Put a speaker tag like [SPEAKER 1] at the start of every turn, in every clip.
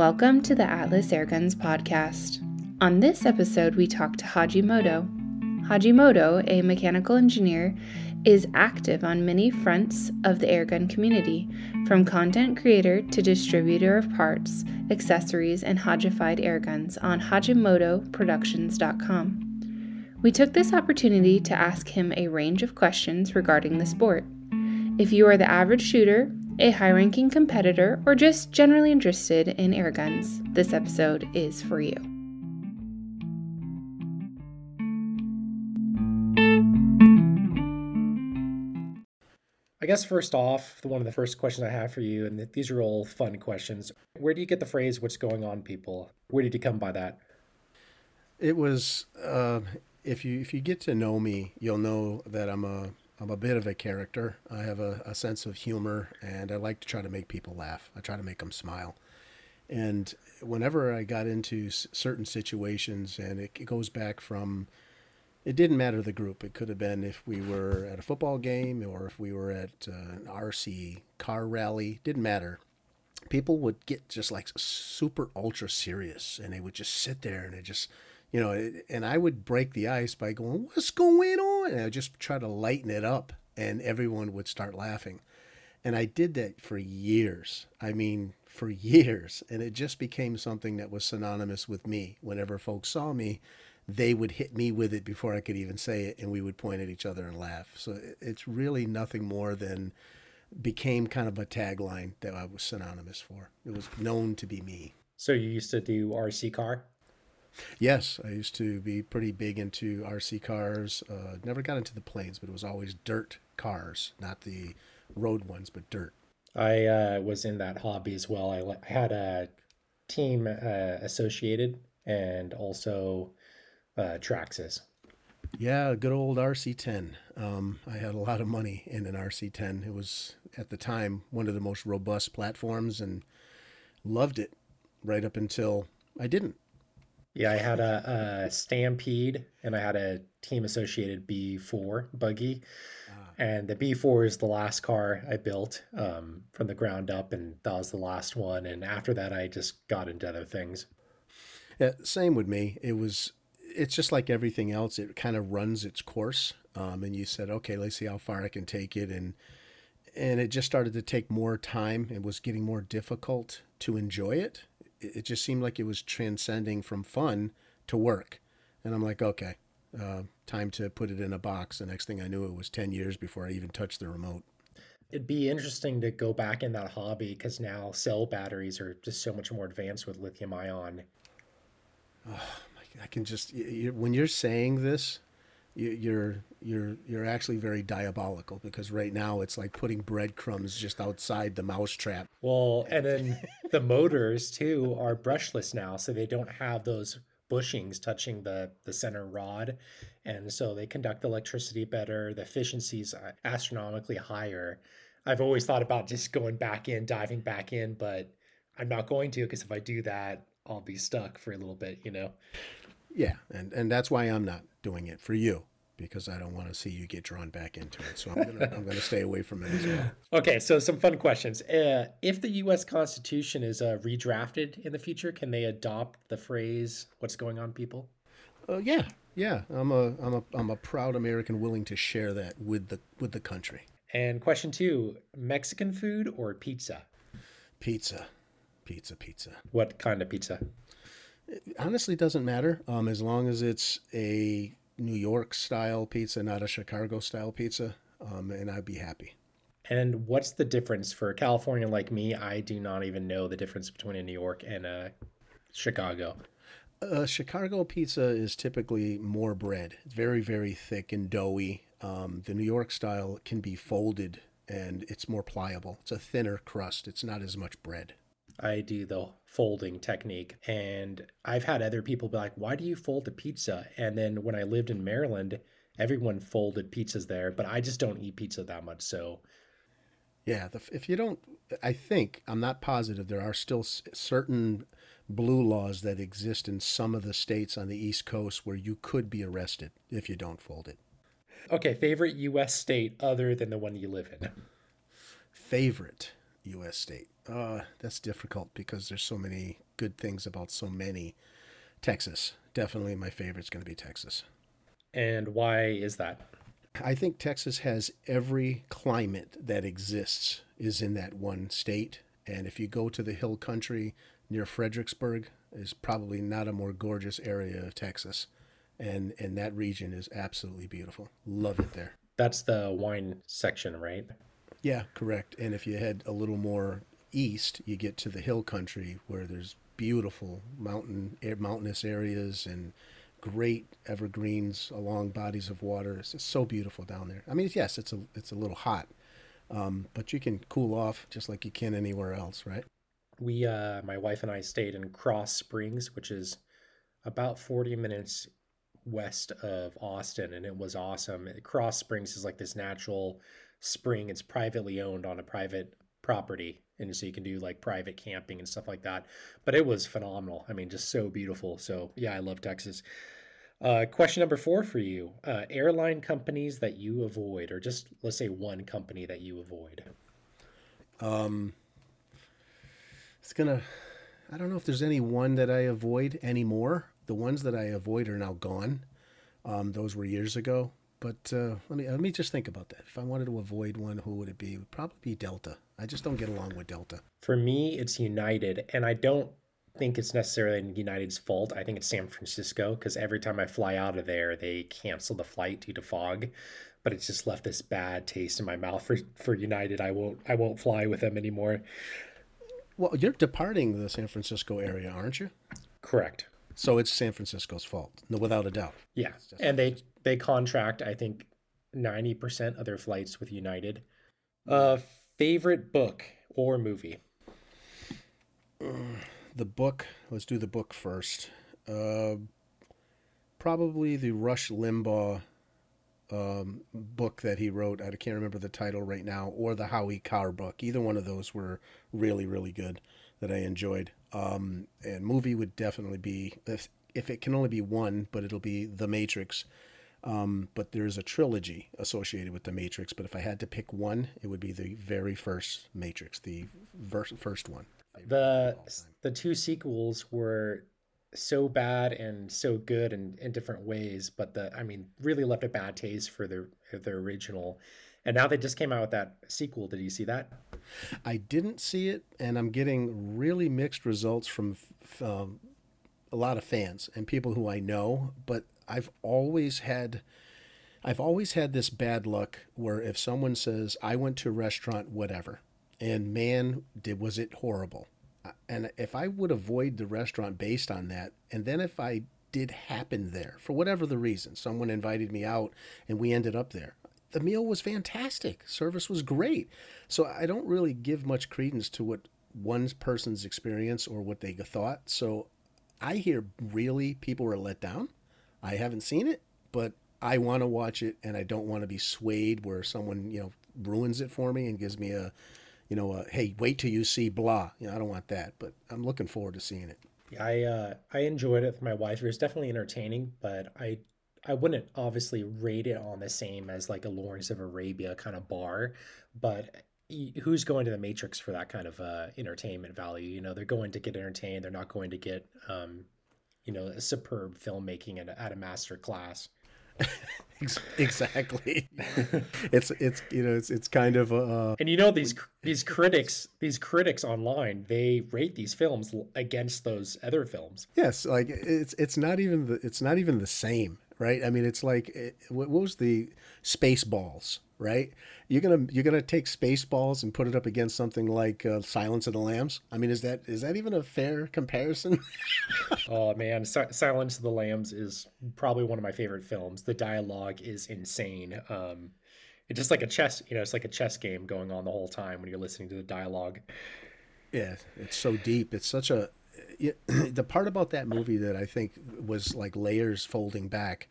[SPEAKER 1] Welcome to the Atlas Airguns podcast. On this episode, we talk to Hajimoto. Hajimoto, a mechanical engineer, is active on many fronts of the airgun community, from content creator to distributor of parts, accessories, and Hajified airguns on HajimotoProductions.com. We took this opportunity to ask him a range of questions regarding the sport. If you are the average shooter, a high ranking competitor, or just generally interested in airguns, this episode is for you.
[SPEAKER 2] I guess first off, the one of the first questions I have for you, and these are all fun questions. Where do you get the phrase "What's going on, people"? Where did you come by that?
[SPEAKER 3] It was uh, if you if you get to know me, you'll know that I'm a I'm a bit of a character. I have a, a sense of humor, and I like to try to make people laugh. I try to make them smile. And whenever I got into s- certain situations, and it, it goes back from, it didn't matter the group. It could have been if we were at a football game or if we were at uh, an RC car rally. Didn't matter. People would get just like super ultra serious, and they would just sit there and they just you know, and I would break the ice by going, "What's going on?" And I just try to lighten it up, and everyone would start laughing. And I did that for years. I mean, for years, and it just became something that was synonymous with me. Whenever folks saw me, they would hit me with it before I could even say it, and we would point at each other and laugh. So it's really nothing more than became kind of a tagline that I was synonymous for. It was known to be me.
[SPEAKER 2] So you used to do RC car?
[SPEAKER 3] Yes, I used to be pretty big into RC cars. Uh, never got into the planes, but it was always dirt cars, not the road ones, but dirt.
[SPEAKER 2] I uh, was in that hobby as well. I, I had a team uh, associated and also uh, Traxxas.
[SPEAKER 3] Yeah, good old RC10. Um, I had a lot of money in an RC10. It was at the time one of the most robust platforms and loved it right up until I didn't.
[SPEAKER 2] Yeah, I had a, a Stampede and I had a team associated B4 buggy. Ah. And the B4 is the last car I built um, from the ground up, and that was the last one. And after that, I just got into other things.
[SPEAKER 3] Yeah, same with me. It was, it's just like everything else. It kind of runs its course, um, and you said, okay, let's see how far I can take it, and and it just started to take more time. It was getting more difficult to enjoy it it just seemed like it was transcending from fun to work. And I'm like, okay, uh, time to put it in a box. The next thing I knew, it was 10 years before I even touched the remote.
[SPEAKER 2] It'd be interesting to go back in that hobby because now cell batteries are just so much more advanced with lithium ion.
[SPEAKER 3] Oh, I can just, when you're saying this, you're you're you're actually very diabolical because right now it's like putting breadcrumbs just outside the mousetrap.
[SPEAKER 2] Well, and then the motors too are brushless now, so they don't have those bushings touching the the center rod, and so they conduct electricity better. The efficiency's uh, astronomically higher. I've always thought about just going back in, diving back in, but I'm not going to because if I do that, I'll be stuck for a little bit, you know.
[SPEAKER 3] Yeah, and and that's why I'm not doing it for you because I don't want to see you get drawn back into it. So I'm gonna I'm gonna stay away from it as well.
[SPEAKER 2] Okay, so some fun questions. Uh, if the U.S. Constitution is uh, redrafted in the future, can they adopt the phrase "What's going on, people"?
[SPEAKER 3] Uh, yeah, yeah. I'm a I'm a I'm a proud American, willing to share that with the with the country.
[SPEAKER 2] And question two: Mexican food or pizza?
[SPEAKER 3] Pizza, pizza, pizza.
[SPEAKER 2] What kind of pizza?
[SPEAKER 3] It honestly doesn't matter um, as long as it's a New York style pizza, not a Chicago style pizza, um, and I'd be happy.
[SPEAKER 2] And what's the difference for a California like me? I do not even know the difference between a New York and a Chicago.
[SPEAKER 3] A Chicago pizza is typically more bread. It's very, very thick and doughy. Um, the New York style can be folded and it's more pliable. It's a thinner crust. It's not as much bread.
[SPEAKER 2] I do the folding technique. And I've had other people be like, why do you fold a pizza? And then when I lived in Maryland, everyone folded pizzas there, but I just don't eat pizza that much. So,
[SPEAKER 3] yeah, the, if you don't, I think, I'm not positive, there are still certain blue laws that exist in some of the states on the East Coast where you could be arrested if you don't fold it.
[SPEAKER 2] Okay, favorite U.S. state other than the one you live in?
[SPEAKER 3] Favorite U.S. state. Uh, that's difficult because there's so many good things about so many. Texas, definitely my favorite is going to be Texas.
[SPEAKER 2] And why is that?
[SPEAKER 3] I think Texas has every climate that exists is in that one state. And if you go to the hill country near Fredericksburg, is probably not a more gorgeous area of Texas. And and that region is absolutely beautiful. Love it there.
[SPEAKER 2] That's the wine section, right?
[SPEAKER 3] Yeah, correct. And if you head a little more east, you get to the hill country where there's beautiful mountain mountainous areas and great evergreens along bodies of water. It's so beautiful down there. I mean, yes, it's a it's a little hot, um, but you can cool off just like you can anywhere else, right?
[SPEAKER 2] We, uh, my wife and I, stayed in Krause Springs, which is about forty minutes west of Austin, and it was awesome. Krause Springs is like this natural spring. It's privately owned on a private property and so you can do like private camping and stuff like that. But it was phenomenal. I mean just so beautiful. So yeah i love texas. Uh, question number four for you. Uh, airline companies that you avoid or just let's say one company that you avoid.
[SPEAKER 3] Um it's gonna i don't know if there's any one that i avoid anymore. The ones that i avoid are now gone. Um, those were years ago. But uh, let me let me just think about that. If I wanted to avoid one, who would it be? It would probably be Delta. I just don't get along with Delta.
[SPEAKER 2] For me, it's United, and I don't think it's necessarily United's fault. I think it's San Francisco because every time I fly out of there, they cancel the flight due to fog. But it's just left this bad taste in my mouth for for United. I won't I won't fly with them anymore.
[SPEAKER 3] Well, you're departing the San Francisco area, aren't you?
[SPEAKER 2] Correct.
[SPEAKER 3] So it's San Francisco's fault, no, without a doubt.
[SPEAKER 2] Yeah, and they they contract I think ninety percent of their flights with United. Uh, favorite book or movie?
[SPEAKER 3] The book. Let's do the book first. Uh, probably the Rush Limbaugh um, book that he wrote. I can't remember the title right now, or the Howie Carr book. Either one of those were really, really good that I enjoyed. Um, and movie would definitely be if if it can only be one, but it'll be The Matrix. Um, but there's a trilogy associated with The Matrix. But if I had to pick one, it would be the very first Matrix, the ver- first one.
[SPEAKER 2] The the two sequels were so bad and so good in, in different ways, but the I mean really left a bad taste for the the original. And now they just came out with that sequel. Did you see that?
[SPEAKER 3] I didn't see it, and I'm getting really mixed results from um, a lot of fans and people who I know. But I've always had, I've always had this bad luck where if someone says I went to a restaurant, whatever, and man, did was it horrible. And if I would avoid the restaurant based on that, and then if I did happen there for whatever the reason, someone invited me out and we ended up there the meal was fantastic. Service was great. So I don't really give much credence to what one person's experience or what they thought. So I hear really people were let down. I haven't seen it, but I want to watch it and I don't want to be swayed where someone, you know, ruins it for me and gives me a, you know, a, hey, wait till you see blah. You know, I don't want that, but I'm looking forward to seeing it.
[SPEAKER 2] Yeah, I uh, I enjoyed it with my wife. It was definitely entertaining, but I I wouldn't obviously rate it on the same as like a Lawrence of Arabia kind of bar, but who's going to the Matrix for that kind of uh, entertainment value? You know, they're going to get entertained. They're not going to get, um, you know, a superb filmmaking at a, at a master class.
[SPEAKER 3] exactly. it's it's you know it's it's kind of uh
[SPEAKER 2] and you know these these critics these critics online they rate these films against those other films.
[SPEAKER 3] Yes, like it's it's not even the it's not even the same right? I mean, it's like eh, what was the Spaceballs, right? You're gonna you're gonna take Spaceballs and put it up against something like uh, Silence of the Lambs. I mean, is that is that even a fair comparison?
[SPEAKER 2] oh man, si- Silence of the Lambs is probably one of my favorite films. The dialogue is insane. Um, it's just like a chess, you know, it's like a chess game going on the whole time when you're listening to the dialogue.
[SPEAKER 3] Yeah, it's so deep. It's such a the part about that movie that I think was like layers folding back.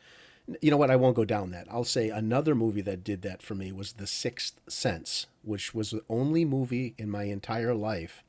[SPEAKER 3] You know what? I won't go down that. I'll say another movie that did that for me was The Sixth Sense, which was the only movie in my entire life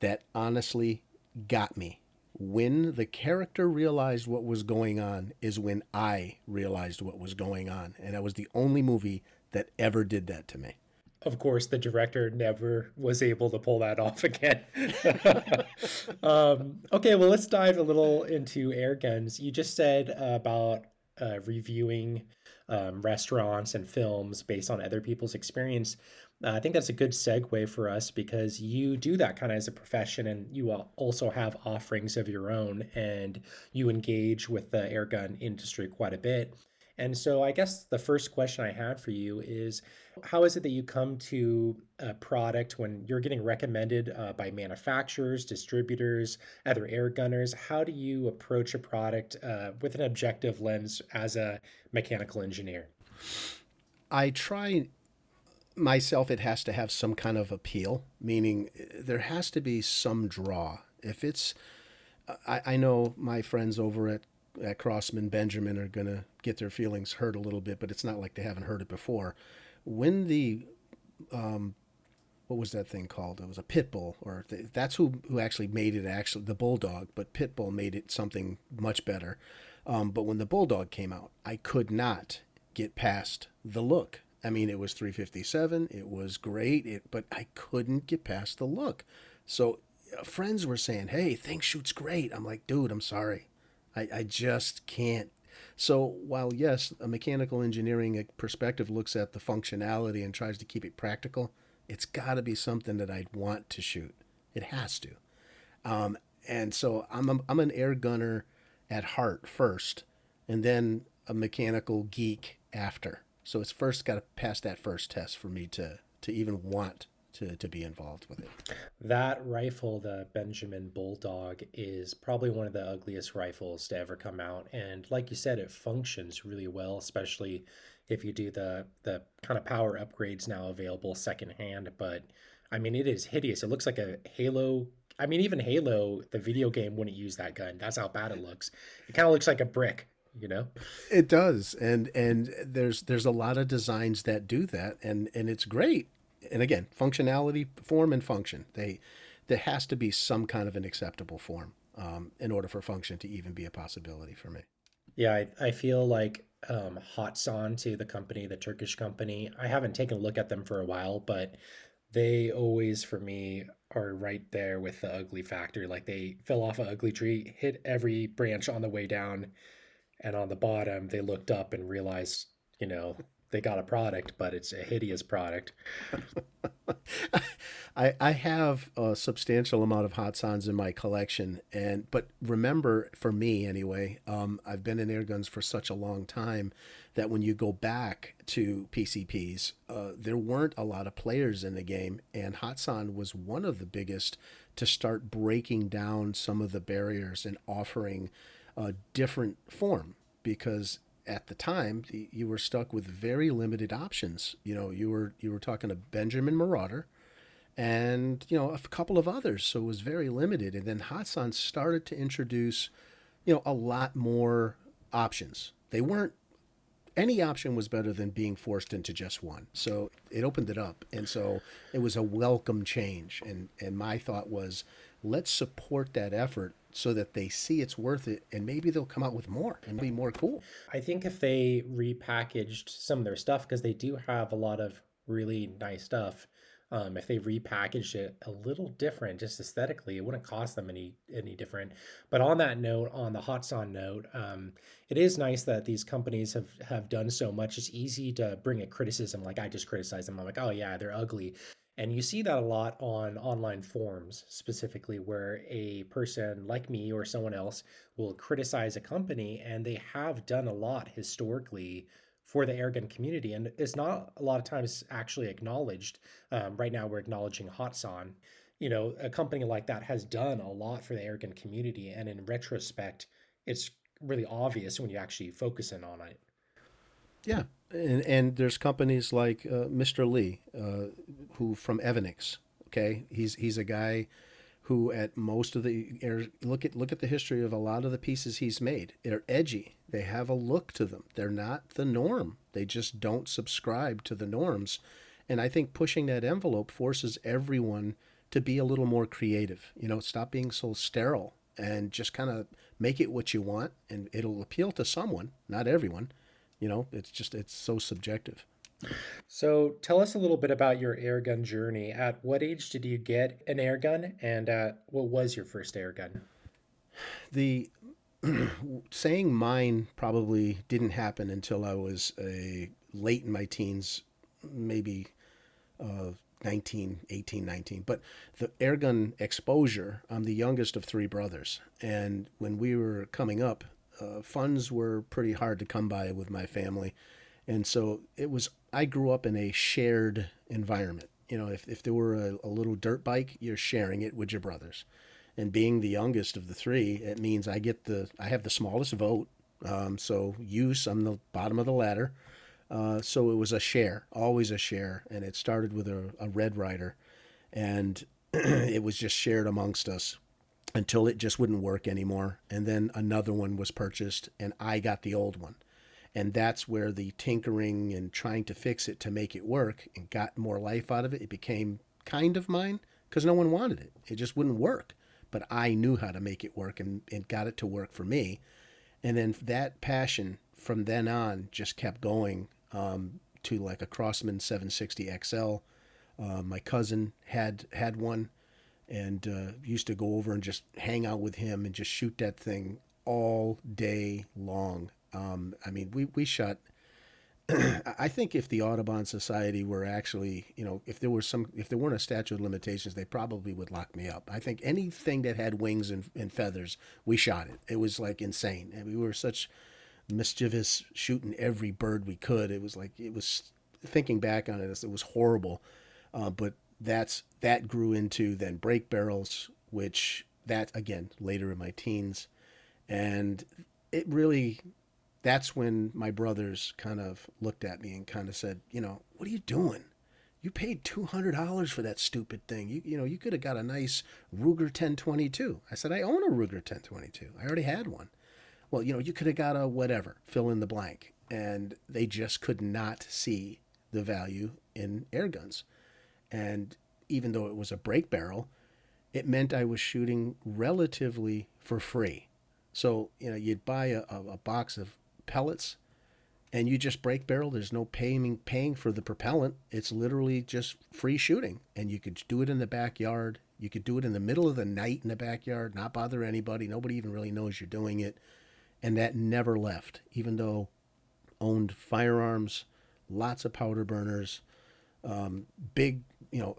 [SPEAKER 3] that honestly got me. When the character realized what was going on is when I realized what was going on. And that was the only movie that ever did that to me.
[SPEAKER 2] Of course, the director never was able to pull that off again. um, okay, well, let's dive a little into air guns. You just said about uh, reviewing um, restaurants and films based on other people's experience. Uh, I think that's a good segue for us because you do that kind of as a profession and you also have offerings of your own and you engage with the airgun industry quite a bit. And so I guess the first question I had for you is how is it that you come to a product when you're getting recommended uh, by manufacturers, distributors, other air gunners? How do you approach a product uh, with an objective lens as a mechanical engineer?
[SPEAKER 3] I try myself, it has to have some kind of appeal, meaning uh, there has to be some draw. If it's, I, I know my friends over at at Crosman Benjamin are going to get their feelings hurt a little bit, but it's not like they haven't heard it before. When the, um, what was that thing called? It was a pit bull, or that's who who actually made it. Actually, the bulldog, but pit bull made it something much better. Um, but when the bulldog came out, I could not get past the look. I mean, it was 357. It was great. It, but I couldn't get past the look. So uh, friends were saying, "Hey, thing shoots great." I'm like, "Dude, I'm sorry. I, I just can't. So while yes, a mechanical engineering perspective looks at the functionality and tries to keep it practical, it's got to be something that I'd want to shoot. It has to. Um, and so I'm a, I'm an air gunner at heart first, and then a mechanical geek after. So it's first got to pass that first test for me to to even want to, to be involved with it.
[SPEAKER 2] That rifle, the Benjamin Bulldog, is probably one of the ugliest rifles to ever come out. And like you said, it functions really well, especially if you do the the kind of power upgrades now available secondhand. But I mean, it is hideous. It looks like a Halo. I mean, even Halo, the video game, wouldn't use that gun. That's how bad it looks. It kind of looks like a brick you know
[SPEAKER 3] it does and and there's there's a lot of designs that do that and and it's great and again, functionality, form, and function. They there has to be some kind of an acceptable form um, in order for function to even be a possibility for me.
[SPEAKER 2] Yeah, I, I feel like um, Hatsan to the company, the Turkish company. I haven't taken a look at them for a while, but they always, for me, are right there with the ugly factor. Like they fell off an ugly tree, hit every branch on the way down, and on the bottom, they looked up and realized, you know, they got a product, but it's a hideous product.
[SPEAKER 3] I I have a substantial amount of Hatsans in my collection, and but remember, for me anyway, um, I've been in air guns for such a long time that when you go back to PCPs, uh, there weren't a lot of players in the game, and Hatsan was one of the biggest to start breaking down some of the barriers and offering a different form because at the time you were stuck with very limited options. You know, you were you were talking to Benjamin Marauder and you know a couple of others, so it was very limited. And then Hatsan started to introduce, you know, a lot more options. They weren't any option was better than being forced into just one. So it opened it up, and so it was a welcome change. And and my thought was, let's support that effort so that they see it's worth it and maybe they'll come out with more and be more cool.
[SPEAKER 2] I think if they repackaged some of their stuff, because they do have a lot of really nice stuff, um, if they repackaged it a little different, just aesthetically, it wouldn't cost them any any different. But on that note, on the Hatsan note, um, it is nice that these companies have have done so much. It's easy to bring a criticism, like I just criticize them. I'm like, oh yeah, they're ugly. And you see that a lot on online forums, specifically, where a person like me or someone else will criticize a company, and they have done a lot historically for the airgun community. And it's not a lot of times actually acknowledged. Um, right now, we're acknowledging Hatsan. You know, a company like that has done a lot for the airgun community. And in retrospect, it's really obvious when you actually focus in on it.
[SPEAKER 3] Yeah, and and there's companies like uh, Mr. Lee, uh, who from Evanix. Okay, he's he's a guy who at most of the look at look at the history of a lot of the pieces he's made. They're edgy. They have a look to them. They're not the norm. They just don't subscribe to the norms. And I think pushing that envelope forces everyone to be a little more creative. You know, stop being so sterile and just kind of make it what you want and it'll appeal to someone, not everyone you know, it's just it's so subjective.
[SPEAKER 2] So tell us a little bit about your airgun journey. At what age did you get an airgun, and uh, what was your first airgun?
[SPEAKER 3] The saying mine probably didn't happen until I was a late in my teens, maybe uh, 19, 18, 19. But the airgun exposure, I'm the youngest of three brothers. And when we were coming up, uh, funds were pretty hard to come by with my family. And so it was, I grew up in a shared environment. You know, if, if there were a, a little dirt bike, you're sharing it with your brothers. And being the youngest of the three, it means I get the, I have the smallest vote. Um, so use, I'm the bottom of the ladder. Uh, so it was a share, always a share, and it started with a, a Red Ryder. and it was just shared amongst us until it just wouldn't work anymore. And then another one was purchased, and I got the old one. And that's where the tinkering and trying to fix it to make it work and got more life out of it, it became kind of mine because no one wanted it. It just wouldn't work. But I knew how to make it work and, and got it to work for me. And then that passion from then on just kept going um, to like a Crosman 760 XL. Uh, my cousin had had one and uh, used to go over and just hang out with him and just shoot that thing all day long. Um, I mean, we, we shot. I think if the Audubon Society were actually, you know, if there were some, if there weren't a statute of limitations, they probably would lock me up. I think anything that had wings and, and feathers, we shot it. It was like insane, and we were such mischievous, shooting every bird we could. It was like it was thinking back on it, it was horrible. Uh, but that's that grew into then break barrels, which that again later in my teens, and it really that's when my brothers kind of looked at me and kind of said, you know, what are you doing? You paid two hundred dollars for that stupid thing. You you know you could have got a nice Ruger 1022. I said I own a Ruger 1022. I already had one well, you know, you could have got a whatever, fill in the blank. And they just could not see the value in air guns. And even though it was a break barrel, it meant I was shooting relatively for free. So, you know, you'd buy a, a box of pellets and you just break barrel. There's no paying paying for the propellant. It's literally just free shooting. And you could do it in the backyard. You could do it in the middle of the night in the backyard, not bother anybody. Nobody even really knows you're doing it and that never left, even though owned firearms, lots of powder burners, um, big, you know,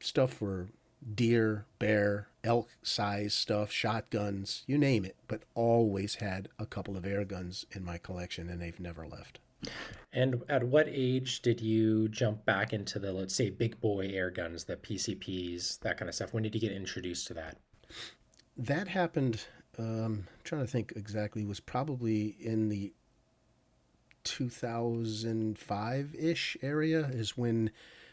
[SPEAKER 3] stuff for deer, bear, elk size stuff, shotguns, you name it, but always had a couple of air guns in my collection and they've never left.
[SPEAKER 2] And at what age did you jump back into the, let's say, big boy air guns, the PCPs, that kind of stuff? When did you get introduced to that?
[SPEAKER 3] That happened um, I'm trying to think exactly, was probably in the 2005 ish area, is when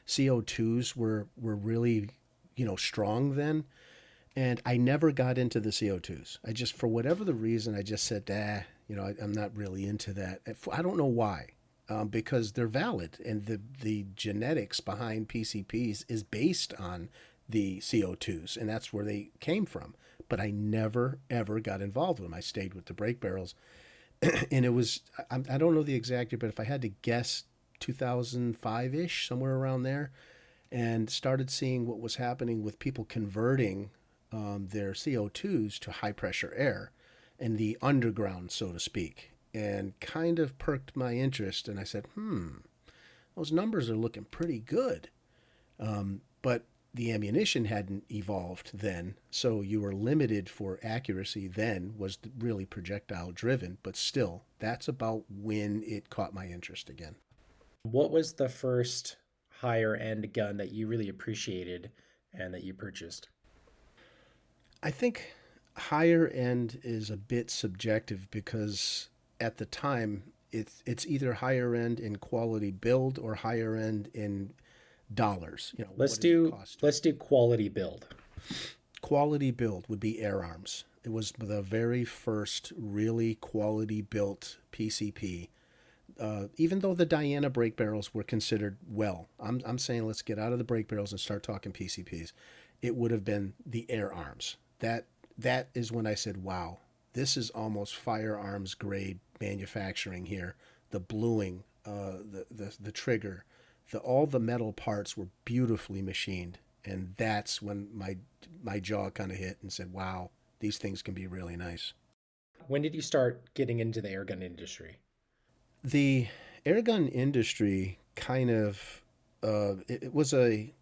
[SPEAKER 3] CO2s were, were really, you know, strong then. And I never got into the CO2s. I just, for whatever the reason, I just said, ah, you know, I, am not really into that. I don't know why. Um, because they're valid and the, the genetics behind PCPs is based on the CO2s, and that's where they came from but I never ever got involved with them. I stayed with the break barrels, and it was I, I don't know the exact year, but if I had to guess, 2005 ish, somewhere around there, and started seeing what was happening with people converting um, their CO2s to high pressure air in the underground, so to speak, and kind of perked my interest. And I said, hmm, those numbers are looking pretty good. Um, but the ammunition hadn't evolved then, so you were limited for accuracy then was really projectile driven, but still, that's about when it caught my interest again.
[SPEAKER 2] What was the first higher end gun that you really appreciated and that you purchased?
[SPEAKER 3] I think higher end is a bit subjective because at the time it's it's either higher end in quality build or higher end in dollars. You know,
[SPEAKER 2] let's do let's do quality build.
[SPEAKER 3] Quality build would be Air Arms. It was the very first really quality built PCP. Uh, even though the Diana break barrels were considered well, I'm, I'm saying let's get out of the break barrels and start talking PCPs. It would have been the Air Arms. That that is when I said, "Wow, this is almost firearms grade manufacturing here." The bluing, uh, the, the the trigger, the all the metal parts were beautifully machined, and that's when my my jaw kind of hit and said, "Wow, these things can be really nice."
[SPEAKER 2] When did you start getting into the airgun industry?
[SPEAKER 3] The airgun industry kind of uh, it, it was a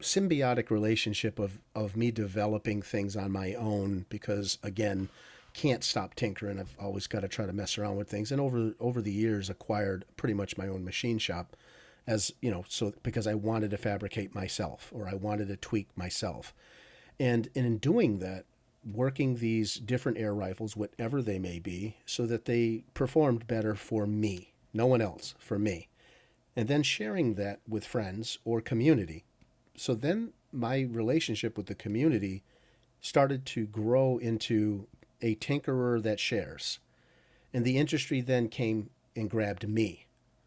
[SPEAKER 3] symbiotic relationship of of me developing things on my own because again can't stop tinkering. I've always got to try to mess around with things. And over over the years acquired pretty much my own machine shop as you know so because i wanted to fabricate myself or i wanted to tweak myself. And, and in doing that working these different air rifles whatever they may be so that they performed better for me no one else for me and then sharing that with friends or community so then my relationship with the community started to grow into a tinkerer that shares. And the industry then came and grabbed me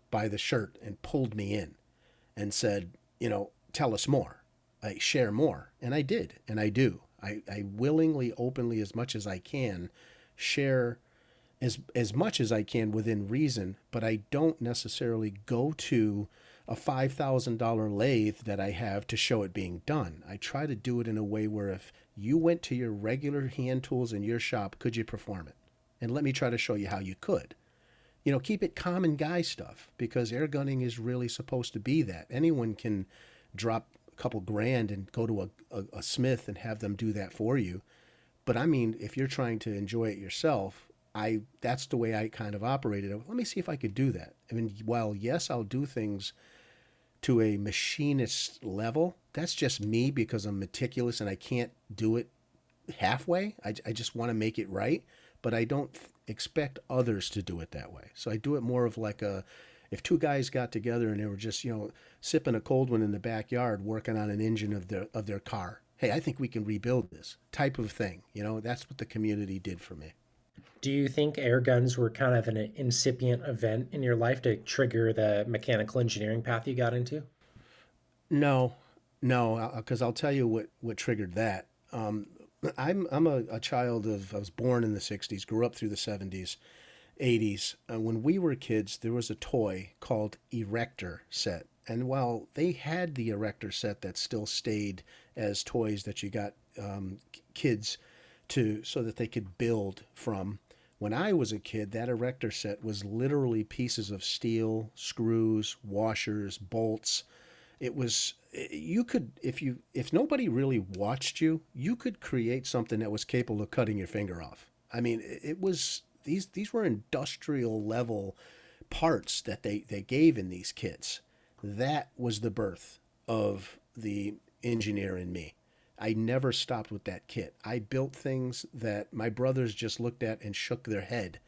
[SPEAKER 3] by the shirt and pulled me in and said, you know, tell us more. I share more. And I did, and I do. I, I willingly, openly, as much as I can, share as as much as I can within reason, but I don't necessarily go to a $5,000 lathe that I have to show it being done. I try to do it in a way where if you went to your regular hand tools in your shop, could you perform it? And let me try to show you how you could. You know, keep it common guy stuff because air gunning is really supposed to be that. Anyone can drop couple grand and go to a, a, a smith and have them do that for you. But I mean, if you're trying to enjoy it yourself, I that's the way I kind of operated. Let me see if I could do that. I mean, while yes, I'll do things to a machinist level, that's just me because I'm meticulous and I can't do it halfway. I, I just want to make it right, but I don't expect others to do it that way. So I do it more of like a if two guys got together and they were just, you know, sipping a cold one in the backyard working on an engine of their of their car. Hey, I think we can rebuild this type of thing. You know, that's what the community did for me.
[SPEAKER 2] Do you think air guns were kind of an incipient event in your life to trigger the mechanical engineering path you got into?
[SPEAKER 3] No, no, because I'll tell you what, what triggered that. Um, I'm I'm a, a, child of I was born in the '60s, grew up through the '70s, '80s. Uh, when we were kids, there was a toy called Erector set, and while they had the Erector set that still stayed as toys that you got um, kids to so that they could build from, when I was a kid, that erector set was literally pieces of steel, screws, washers, bolts. It was you could if you if nobody really watched you, you could create something that was capable of cutting your finger off. I mean, it was these these were industrial level parts that they they gave in these kits. That was the birth of the engineer in me. I never stopped with that kit. I built things that my brothers just looked at and shook their head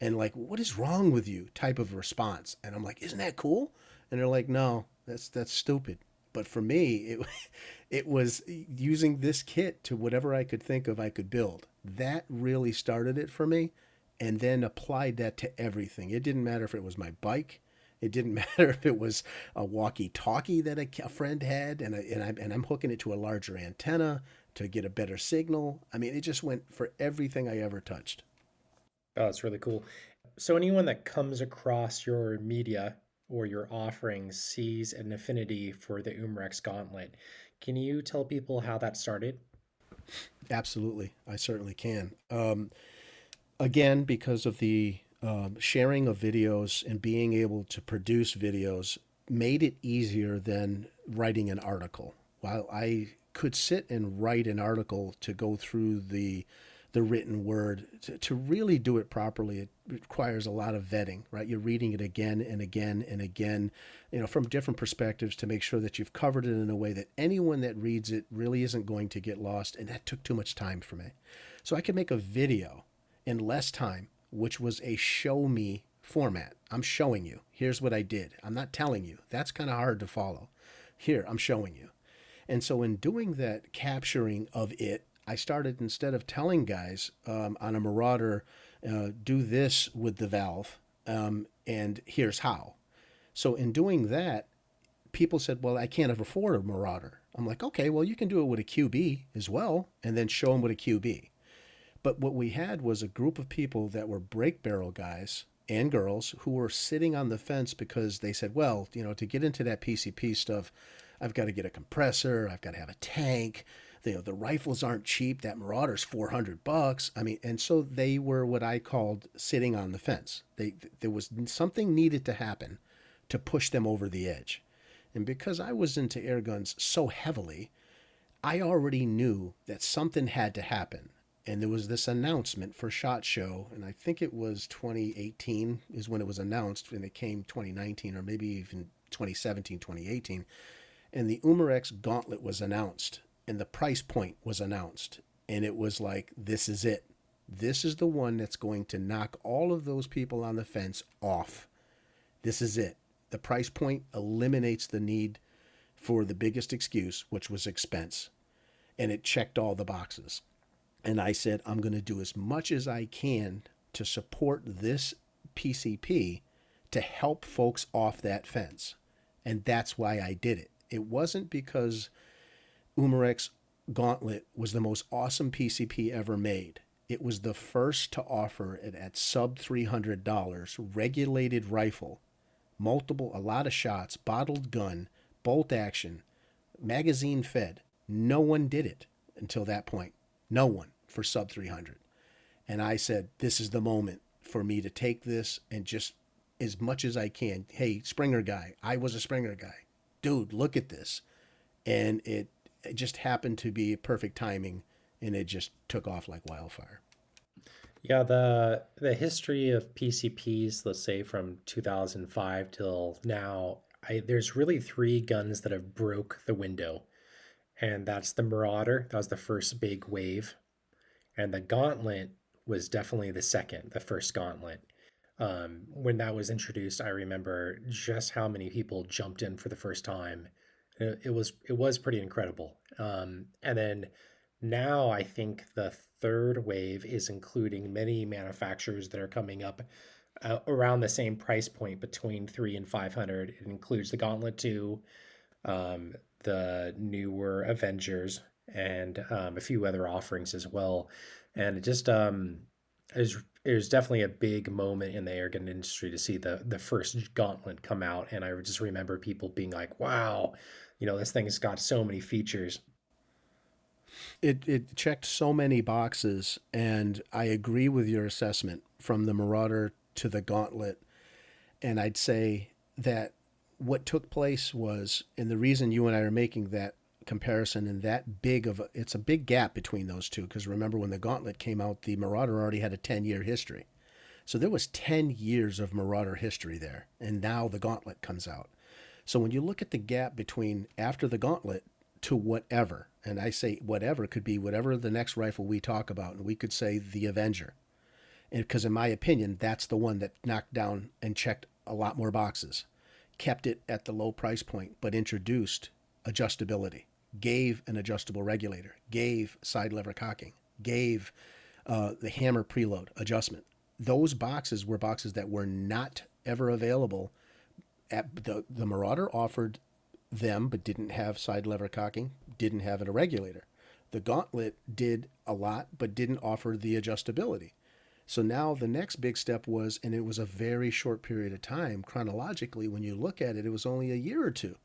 [SPEAKER 3] and like, what is wrong with you? type of response. And I'm like, isn't that cool? And they're like, no, that's that's stupid. But for me, it it was using this kit to whatever I could think of I could build. That really started it for me and then applied that to everything. It didn't matter if it was my bike, it didn't matter if it was a walkie-talkie that a, a friend had, and I, and I and I'm hooking it to a larger antenna to get a better signal. I mean, it just went for everything I ever touched.
[SPEAKER 2] Oh, that's really cool. So anyone that comes across your media or your offerings sees an affinity for the Umarex Gauntlet. Can you tell people how that started?
[SPEAKER 3] Absolutely, I certainly can. Um, again, because of the um, sharing of videos and being able to produce videos made it easier than writing an article. While I could sit and write an article to go through the the written word to, to really do it properly it requires a lot of vetting right you're reading it again and again and again you know from different perspectives to make sure that you've covered it in a way that anyone that reads it really isn't going to get lost and that took too much time for me so i could make a video in less time which was a show me format. I'm showing you. Here's what I did. I'm not telling you. That's kind of hard to follow. Here, I'm showing you. And so, in doing that capturing of it, I started instead of telling guys um, on a Marauder, uh, do this with the valve, um, and here's how. So, in doing that, people said, Well, I can't afford a Marauder. I'm like, Okay, well, you can do it with a QB as well, and then show them with a QB. But what we had was a group of people that were break barrel guys and girls who were sitting on the fence because they said, well, you know, to get into that PCP stuff, I've got to get a compressor, I've got to have a tank. You know, the rifles aren't cheap. That Marauder's 400 bucks. I mean, and so they were what I called sitting on the fence. They there was something needed to happen to push them over the edge. And because I was into air guns so heavily, I already knew that something had to happen and there was this announcement for Shot Show, and I think it was 2018 is when it was announced, and it came 2019 or maybe even 2017, 2018, and the Umarex Gauntlet was announced, and the price point was announced, and it was like, this is it. This is the one that's going to knock all of those people on the fence off. This is it. The price point eliminates the need for the biggest excuse, which was expense, and it checked all the boxes. And I said, I'm going to do as much as I can to support this PCP to help folks off that fence. And that's why I did it. It wasn't because Umarex Gauntlet was the most awesome PCP ever made. It was the first to offer it at sub $300 regulated rifle, multiple, a lot of shots, bottled gun, bolt action, magazine fed. No one did it until that point. No one for sub 300. And I said, this is the moment for me to take this and just as much as I can. Hey, Springer guy, I was a Springer guy. Dude, look at this. And it, it just happened to be perfect timing and it just took off like wildfire.
[SPEAKER 2] Yeah, the the history of PCPs, let's say from 2005 till now, I, there's really three guns that have broke the window, and that's the Marauder. That was the first big wave and the gauntlet was definitely the second the first gauntlet. Um, when that was introduced i remember just how many people jumped in for the first time. It, it was it was pretty incredible. Um, and then now i think the third wave is including many manufacturers that are coming up uh, around the same price point between 3 and 500 it includes the gauntlet 2 um, the newer avengers and um, a few other offerings as well. And it just um, is it was definitely a big moment in the airgun industry to see the the first gauntlet come out. And I just remember people being like, "Wow, you know, this thing has got so many features."
[SPEAKER 3] It it checked so many boxes, and I agree with your assessment from the Marauder to the Gauntlet. And I'd say that what took place was, and the reason you and I are making that comparison and that big of a, it's a big gap between those two because remember when the Gauntlet came out, the Marauder already had a 10 year history. So there was 10 years of Marauder history there, and now the Gauntlet comes out. So when you look at the gap between after the Gauntlet to whatever, and I say whatever could be whatever the next rifle we talk about, and we could say the Avenger. Because in my opinion, that's the one that knocked down and checked a lot more boxes, kept it at the low price point, but introduced adjustability gave an adjustable regulator, gave side lever cocking, gave uh, the hammer preload adjustment. Those boxes were boxes that were not ever available. At the the Marauder offered them, but didn't have side lever cocking, didn't have a regulator. The Gauntlet did a lot, but didn't offer the adjustability. So now the next big step was, and it was a very short period of time chronologically. When you look at it, it was only a year or two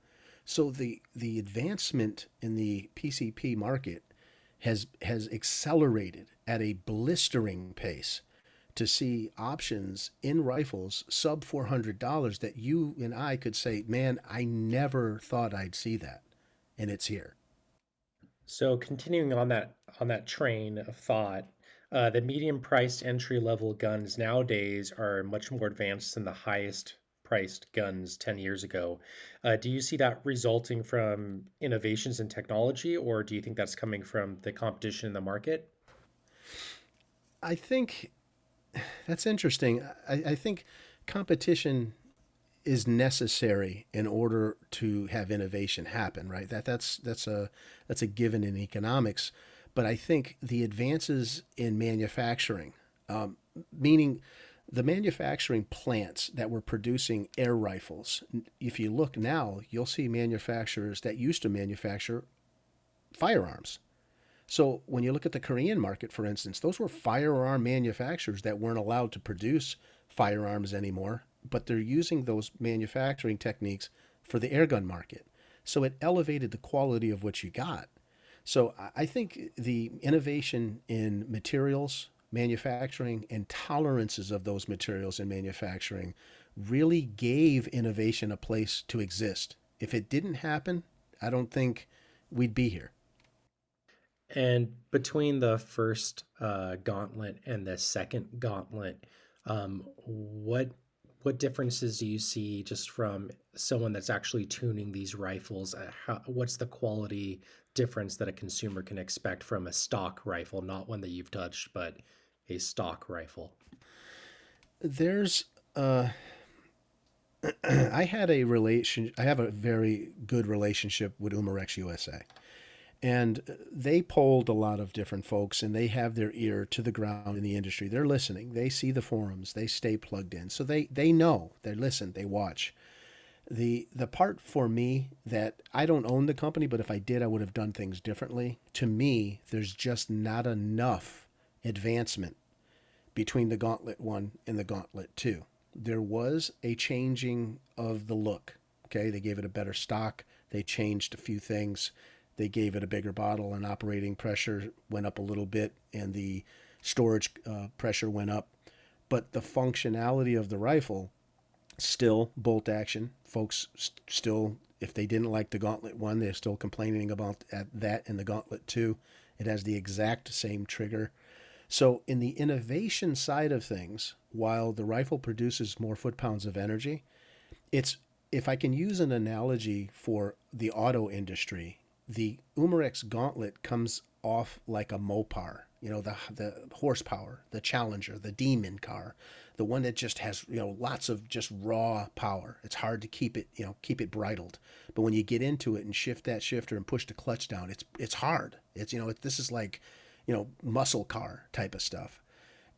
[SPEAKER 3] so the the advancement in the PCP market has has accelerated at a blistering pace to see options in rifles sub $400 that you and I could say, "Man, I never thought I'd see that." And it's here.
[SPEAKER 2] So continuing on that on that train of thought, uh, the medium priced entry level guns nowadays are much more advanced than the highest priced guns 10 years ago. Uh, do you see that resulting from innovations in technology, or do you think that's coming from the competition in the market?
[SPEAKER 3] I think that's interesting. I, I think competition is necessary in order to have innovation happen, right? That that's that's a that's a given in economics. But I think the advances in manufacturing, um, meaning the manufacturing plants that were producing air rifles, if you look now, you'll see manufacturers that used to manufacture firearms. So when you look at the Korean market, for instance, those were firearm manufacturers that weren't allowed to produce firearms anymore, but they're using those manufacturing techniques for the airgun market. So it elevated the quality of what you got. So I think the innovation in materials, manufacturing, and tolerances of those materials in manufacturing really gave innovation a place to exist. If it didn't happen, I don't think we'd be here.
[SPEAKER 2] And between the first uh, gauntlet and the second gauntlet, um, what what differences do you see just from someone that's actually tuning these rifles? Uh, how, what's the quality difference that a consumer can expect from a stock rifle, not one that you've touched, but a stock rifle?
[SPEAKER 3] There's uh I had a relation I have a very good relationship with Umarex USA. And they polled a lot of different folks and they have their ear to the ground in the industry. They're listening. They see the forums. They stay plugged in. So they they know. They listen, they watch. The the part for me that I don't own the company, but if I did I would have done things differently. To me, there's just not enough advancement between the Gauntlet 1 and the Gauntlet 2. There was a changing of the look. Okay, they gave it a better stock. They changed a few things they gave it a bigger bottle, and operating pressure went up a little bit, and the storage uh, pressure went up. But the functionality of the rifle, still bolt action. Folks st- still, if they didn't like the Gauntlet 1, they're still complaining about that in the Gauntlet 2. It has the exact same trigger. So, in the innovation side of things, while the rifle produces more foot pounds of energy, it's if I can use an analogy for the auto industry, the Umarex Gauntlet comes off like a Mopar. You know, the the horsepower, the Challenger, the Demon car, the one that just has you know lots of just raw power. It's hard to keep it you know keep it bridled, but when you get into it and shift that shifter and push the clutch down, it's it's hard. It's you know it, this is like you know muscle car type of stuff,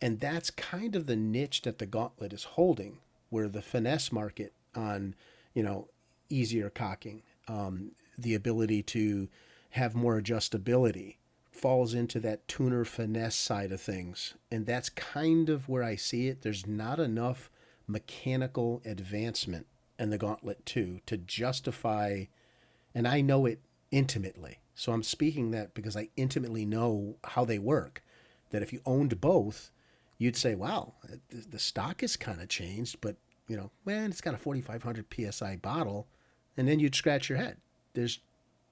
[SPEAKER 3] and that's kind of the niche that the Gauntlet is holding, where the finesse market on you know easier cocking, um, the ability to have more adjustability falls into that tuner finesse side of things. And that's kind of where I see it. There's not enough mechanical advancement in the Gauntlet 2 to justify, and I know it intimately. So I'm speaking that because I intimately know how they work. That if you owned both, you'd say, wow, the stock has kind of changed, but, you know, man, it's got a 4,500 PSI bottle. And then you'd scratch your head there's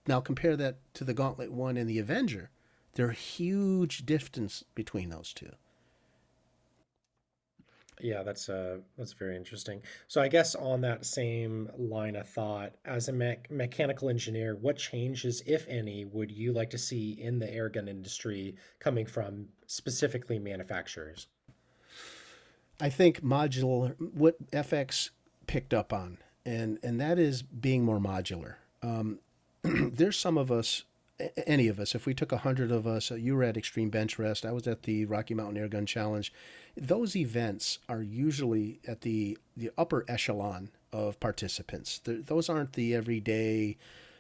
[SPEAKER 3] now compare that to the Gauntlet 1 and the Avenger. There are huge distance between those two.
[SPEAKER 2] Yeah, that's uh that's very interesting. So I guess on that same line of thought, as a me- mechanical engineer, what changes, if any, would you like to see in the airgun industry coming from specifically manufacturers?
[SPEAKER 3] I think modular what FX picked up on, and and that is being more modular um, there's some of us, any of us, if we took a hundred of us, uh, you were at Extreme Bench Rest, I was at the Rocky Mountain Air Gun Challenge. Those events are usually at the the upper echelon of participants. They're, those aren't the everyday.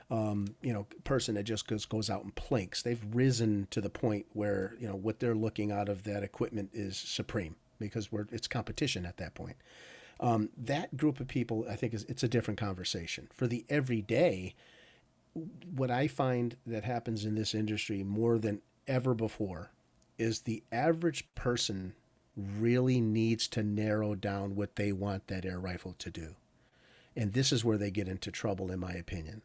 [SPEAKER 3] Um, you know, person that just goes goes out and plinks. They've risen to the point where you know what they're looking out of that equipment is supreme because we're it's competition at that point. Um, that group of people, I think, is it's a different conversation. For the everyday, what I find that happens in this industry more than ever before is the average person really needs to narrow down what they want that air rifle to do. And this is where they get into trouble, in my opinion.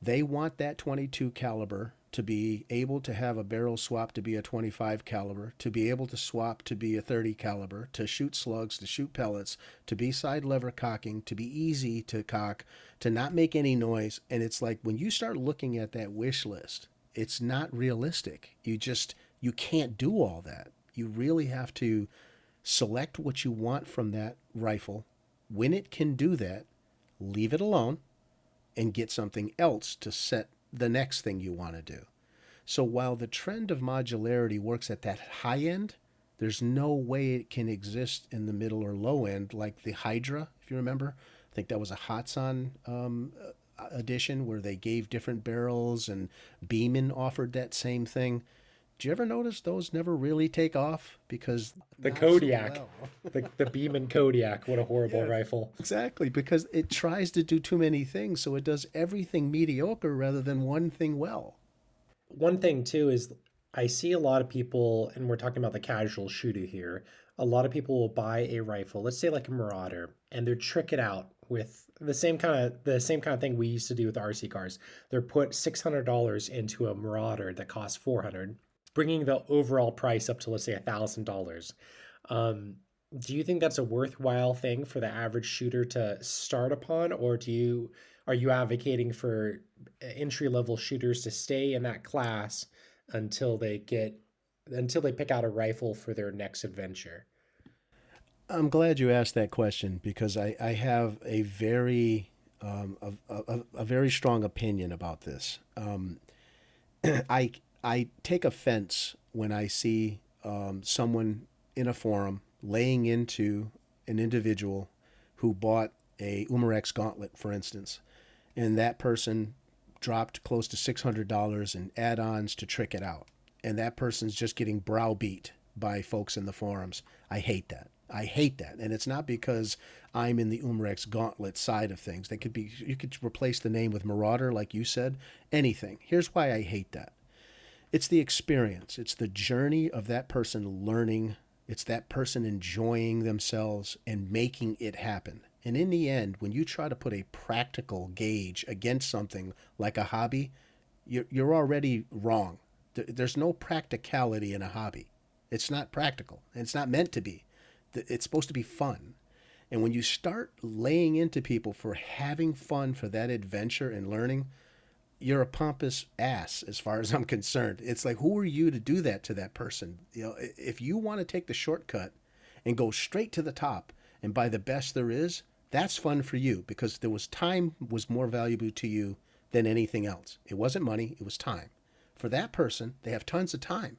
[SPEAKER 3] They want that 22 caliber to be able to have a barrel swap to be a 25 caliber, to be able to swap to be a 30 caliber, to shoot slugs, to shoot pellets, to be side lever cocking, to be easy to cock, to not make any noise. And it's like when you start looking at that wish list, it's not realistic. You just you can't do all that. You really have to select what you want from that rifle. When it can do that, leave it alone and get something else to set the next thing you want to do. So while the trend of modularity works at that high end, there's no way it can exist in the middle or low end like the Hydra, if you remember. I think that was a Hatsan um, edition where they gave different barrels, and Beeman offered that same thing. Do you ever notice those never really take off because
[SPEAKER 2] The
[SPEAKER 3] not so
[SPEAKER 2] Kodiak.
[SPEAKER 3] well.
[SPEAKER 2] the, the Beeman Kodiak, what a horrible
[SPEAKER 3] Yes.
[SPEAKER 2] rifle.
[SPEAKER 3] Exactly, because it tries to do too many things, so it does everything mediocre rather than one thing well.
[SPEAKER 2] One thing too is I see a lot of people, and we're talking about the casual shooter here. A lot of people will buy a rifle, let's say like a Marauder, and they're trick it out with the same kind of the same kind of thing we used to do with RC cars. They're put six hundred dollars into a Marauder that costs four hundred, bringing the overall price up to let's say a thousand dollars. Um, do you think that's a worthwhile thing for the average shooter to start upon, or do you are you advocating for entry level shooters to stay in that class until they get until they pick out a rifle for their next adventure?
[SPEAKER 3] I'm glad you asked that question because I, I have a very um, a, a, a very strong opinion about this. Um, I I take offense when I see um, someone in a forum laying into an individual who bought a Umarex gauntlet, for instance, and that person dropped close to six hundred dollars in add-ons to trick it out, and that person's just getting browbeat by folks in the forums. I hate that. I hate that, and it's not because I'm in the Umarex gauntlet side of things. They could be. You could replace the name with Marauder, like you said. Anything. Here's why I hate that. It's the experience. It's the journey of that person learning. It's that person enjoying themselves and making it happen. And in the end, when you try to put a practical gauge against something like a hobby, you're, you're already wrong. There's no practicality in a hobby. It's not practical. and It's not meant to be. It's supposed to be fun. And when you start laying into people for having fun for that adventure and learning, you're a pompous ass as far as I'm concerned. It's like who are you to do that to that person? You know, if you want to take the shortcut and go straight to the top and buy the best there is, that's fun for you because there was time was more valuable to you than anything else. It wasn't money, it was time. For that person, they have tons of time.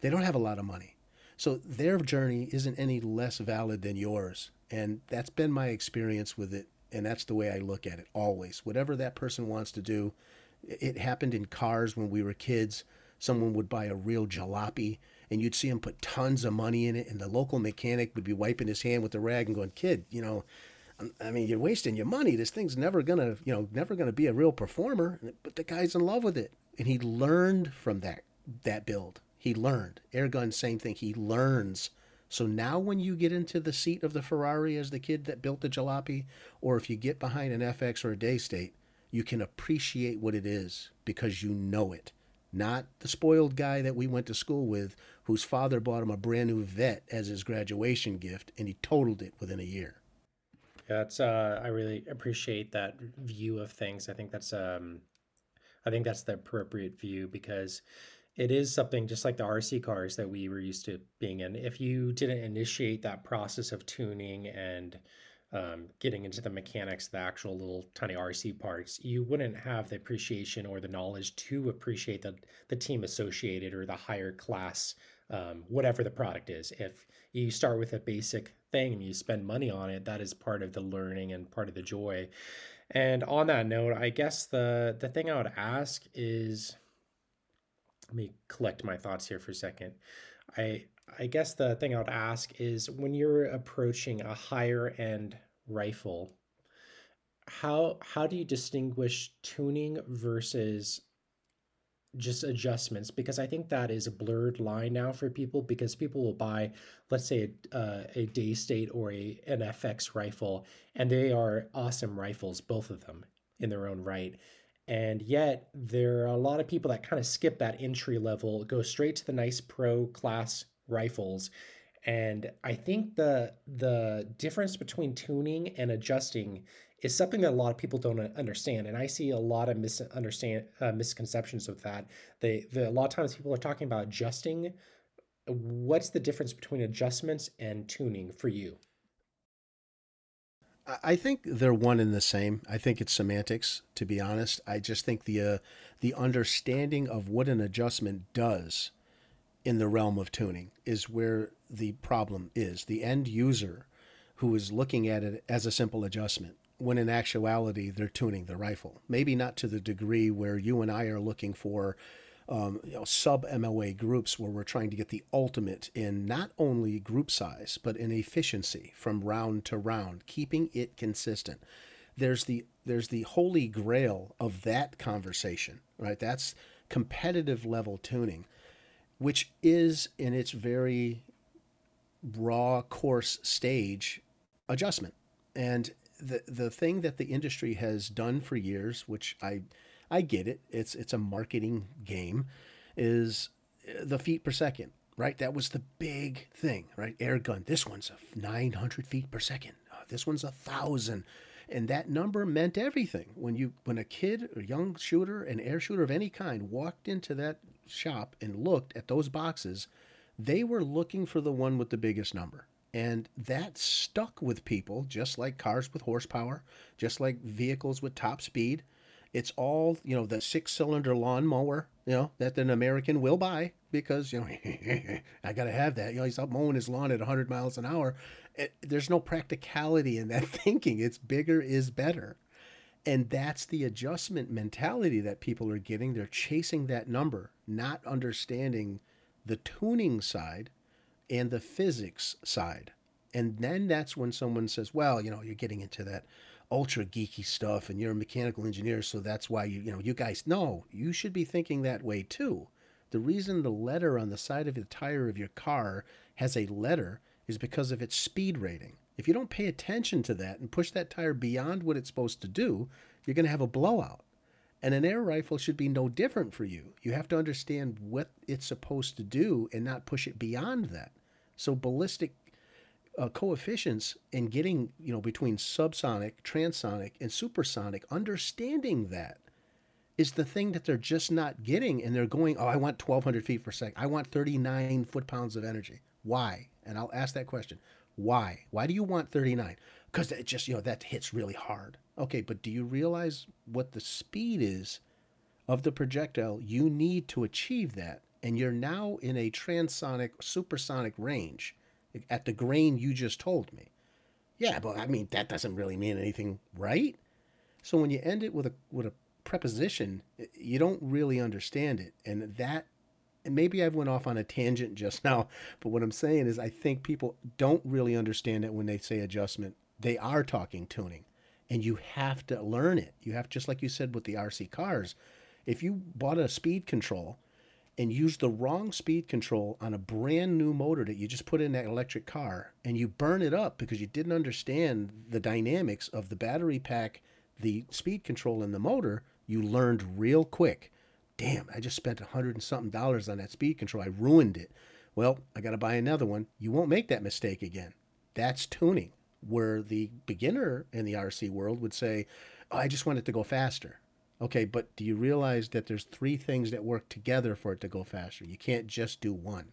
[SPEAKER 3] They don't have a lot of money. So their journey isn't any less valid than yours. And that's been my experience with it. And that's the way I look at it always. Whatever that person wants to do, it happened in cars when we were kids. Someone would buy a real jalopy and you'd see him put tons of money in it. And the local mechanic would be wiping his hand with the rag and going, Kid, you know, I mean, you're wasting your money. This thing's never gonna, you know, never gonna be a real performer. But the guy's in love with it, and he learned from that that build. He learned. Airgun, same thing. He learns. So now, when you get into the seat of the Ferrari as the kid that built the jalopy, or if you get behind an FX or a Daystate, you can appreciate what it is because you know it. Not the spoiled guy that we went to school with, whose father bought him a brand new vet as his graduation gift, and he totaled it within a year.
[SPEAKER 2] That's uh, I really appreciate that view of things. I think that's um, I think that's the appropriate view because it is something just like the RC cars that we were used to being in. If you didn't initiate that process of tuning and um, getting into the mechanics the actual little tiny RC parts, you wouldn't have the appreciation or the knowledge to appreciate the the team associated or the higher class, um, whatever the product is. If you start with a basic thing and you spend money on it, that is part of the learning and part of the joy. And on that note, I guess the the thing I would ask is let me collect my thoughts here for a second. I I guess the thing I would ask is when you're approaching a higher end rifle, how how do you distinguish tuning versus just adjustments because I think that is a blurred line now for people because people will buy, let's say, a, a Daystate or a an FX rifle, and they are awesome rifles, both of them in their own right. And yet, there are a lot of people that kind of skip that entry level, go straight to the nice pro class rifles. And I think the the difference between tuning and adjusting is something that a lot of people don't understand, and I see a lot of misunderstand uh, misconceptions of that. They, the, a lot of times people are talking about adjusting. What's the difference between adjustments and tuning for you?
[SPEAKER 3] I think they're one and the same. I think it's semantics, to be honest. I just think the uh, the understanding of what an adjustment does in the realm of tuning is where the problem is. The end user who is looking at it as a simple adjustment, when in actuality they're tuning the rifle. Maybe not to the degree where you and I are looking for um, you know, sub MOA groups where we're trying to get the ultimate in not only group size but in efficiency from round to round, keeping it consistent. There's the there's the holy grail of that conversation, right? That's competitive level tuning, which is in its very raw coarse stage adjustment. And the the thing that the industry has done for years, which I I get it, it's it's a marketing game, is the feet per second, right? That was the big thing, right? Air gun. This one's a 900 feet per second. Uh, this one's a thousand, and that number meant everything. When you when a kid, a young shooter, an air shooter of any kind, walked into that shop and looked at those boxes, they were looking for the one with the biggest number. And that stuck with people, just like cars with horsepower, just like vehicles with top speed. It's all, you know, the six cylinder lawnmower, you know, that an American will buy because, you know, I got to have that. You know, he's up mowing his lawn at 100 miles an hour. It, there's no practicality in that thinking. It's bigger is better. And that's the adjustment mentality that people are getting. They're chasing that number, not understanding the tuning side and the physics side. And then that's when someone says, well, you know, you're getting into that ultra geeky stuff and you're a mechanical engineer, so that's why you, you know, you guys, no, you should be thinking that way too. The reason the letter on the side of the tire of your car has a letter is because of its speed rating. If you don't pay attention to that and push that tire beyond what it's supposed to do, you're going to have a blowout. And an air rifle should be no different for you. You have to understand what it's supposed to do and not push it beyond that. So ballistic uh, coefficients in getting, you know, between subsonic, transonic, and supersonic, understanding that is the thing that they're just not getting. And they're going, oh, I want 1,200 feet per second. I want 39 foot pounds of energy. Why? And I'll ask that question. Why? Why do you want 39? Because it just, you know, that hits really hard. Okay, but do you realize what the speed is of the projectile you need to achieve that? And you're now in a transonic, supersonic range at the grain you just told me. Yeah, but I mean that doesn't really mean anything, right? So when you end it with a with a preposition, you don't really understand it, and that and maybe I went off on a tangent just now, but what I'm saying is I think people don't really understand it when they say adjustment. They are talking tuning and you have to learn it. You have just like you said with the RC cars. If you bought a speed control and used the wrong speed control on a brand new motor that you just put in that electric car and you burn it up because you didn't understand the dynamics of the battery pack, the speed control and the motor, you learned real quick. Damn, I just spent a hundred and something dollars on that speed control. I ruined it. Well, I got to buy another one. You won't make that mistake again. That's tuning where the beginner in the RC world would say, oh, I just want it to go faster. Okay, but do you realize that there's three things that work together for it to go faster? You can't just do one.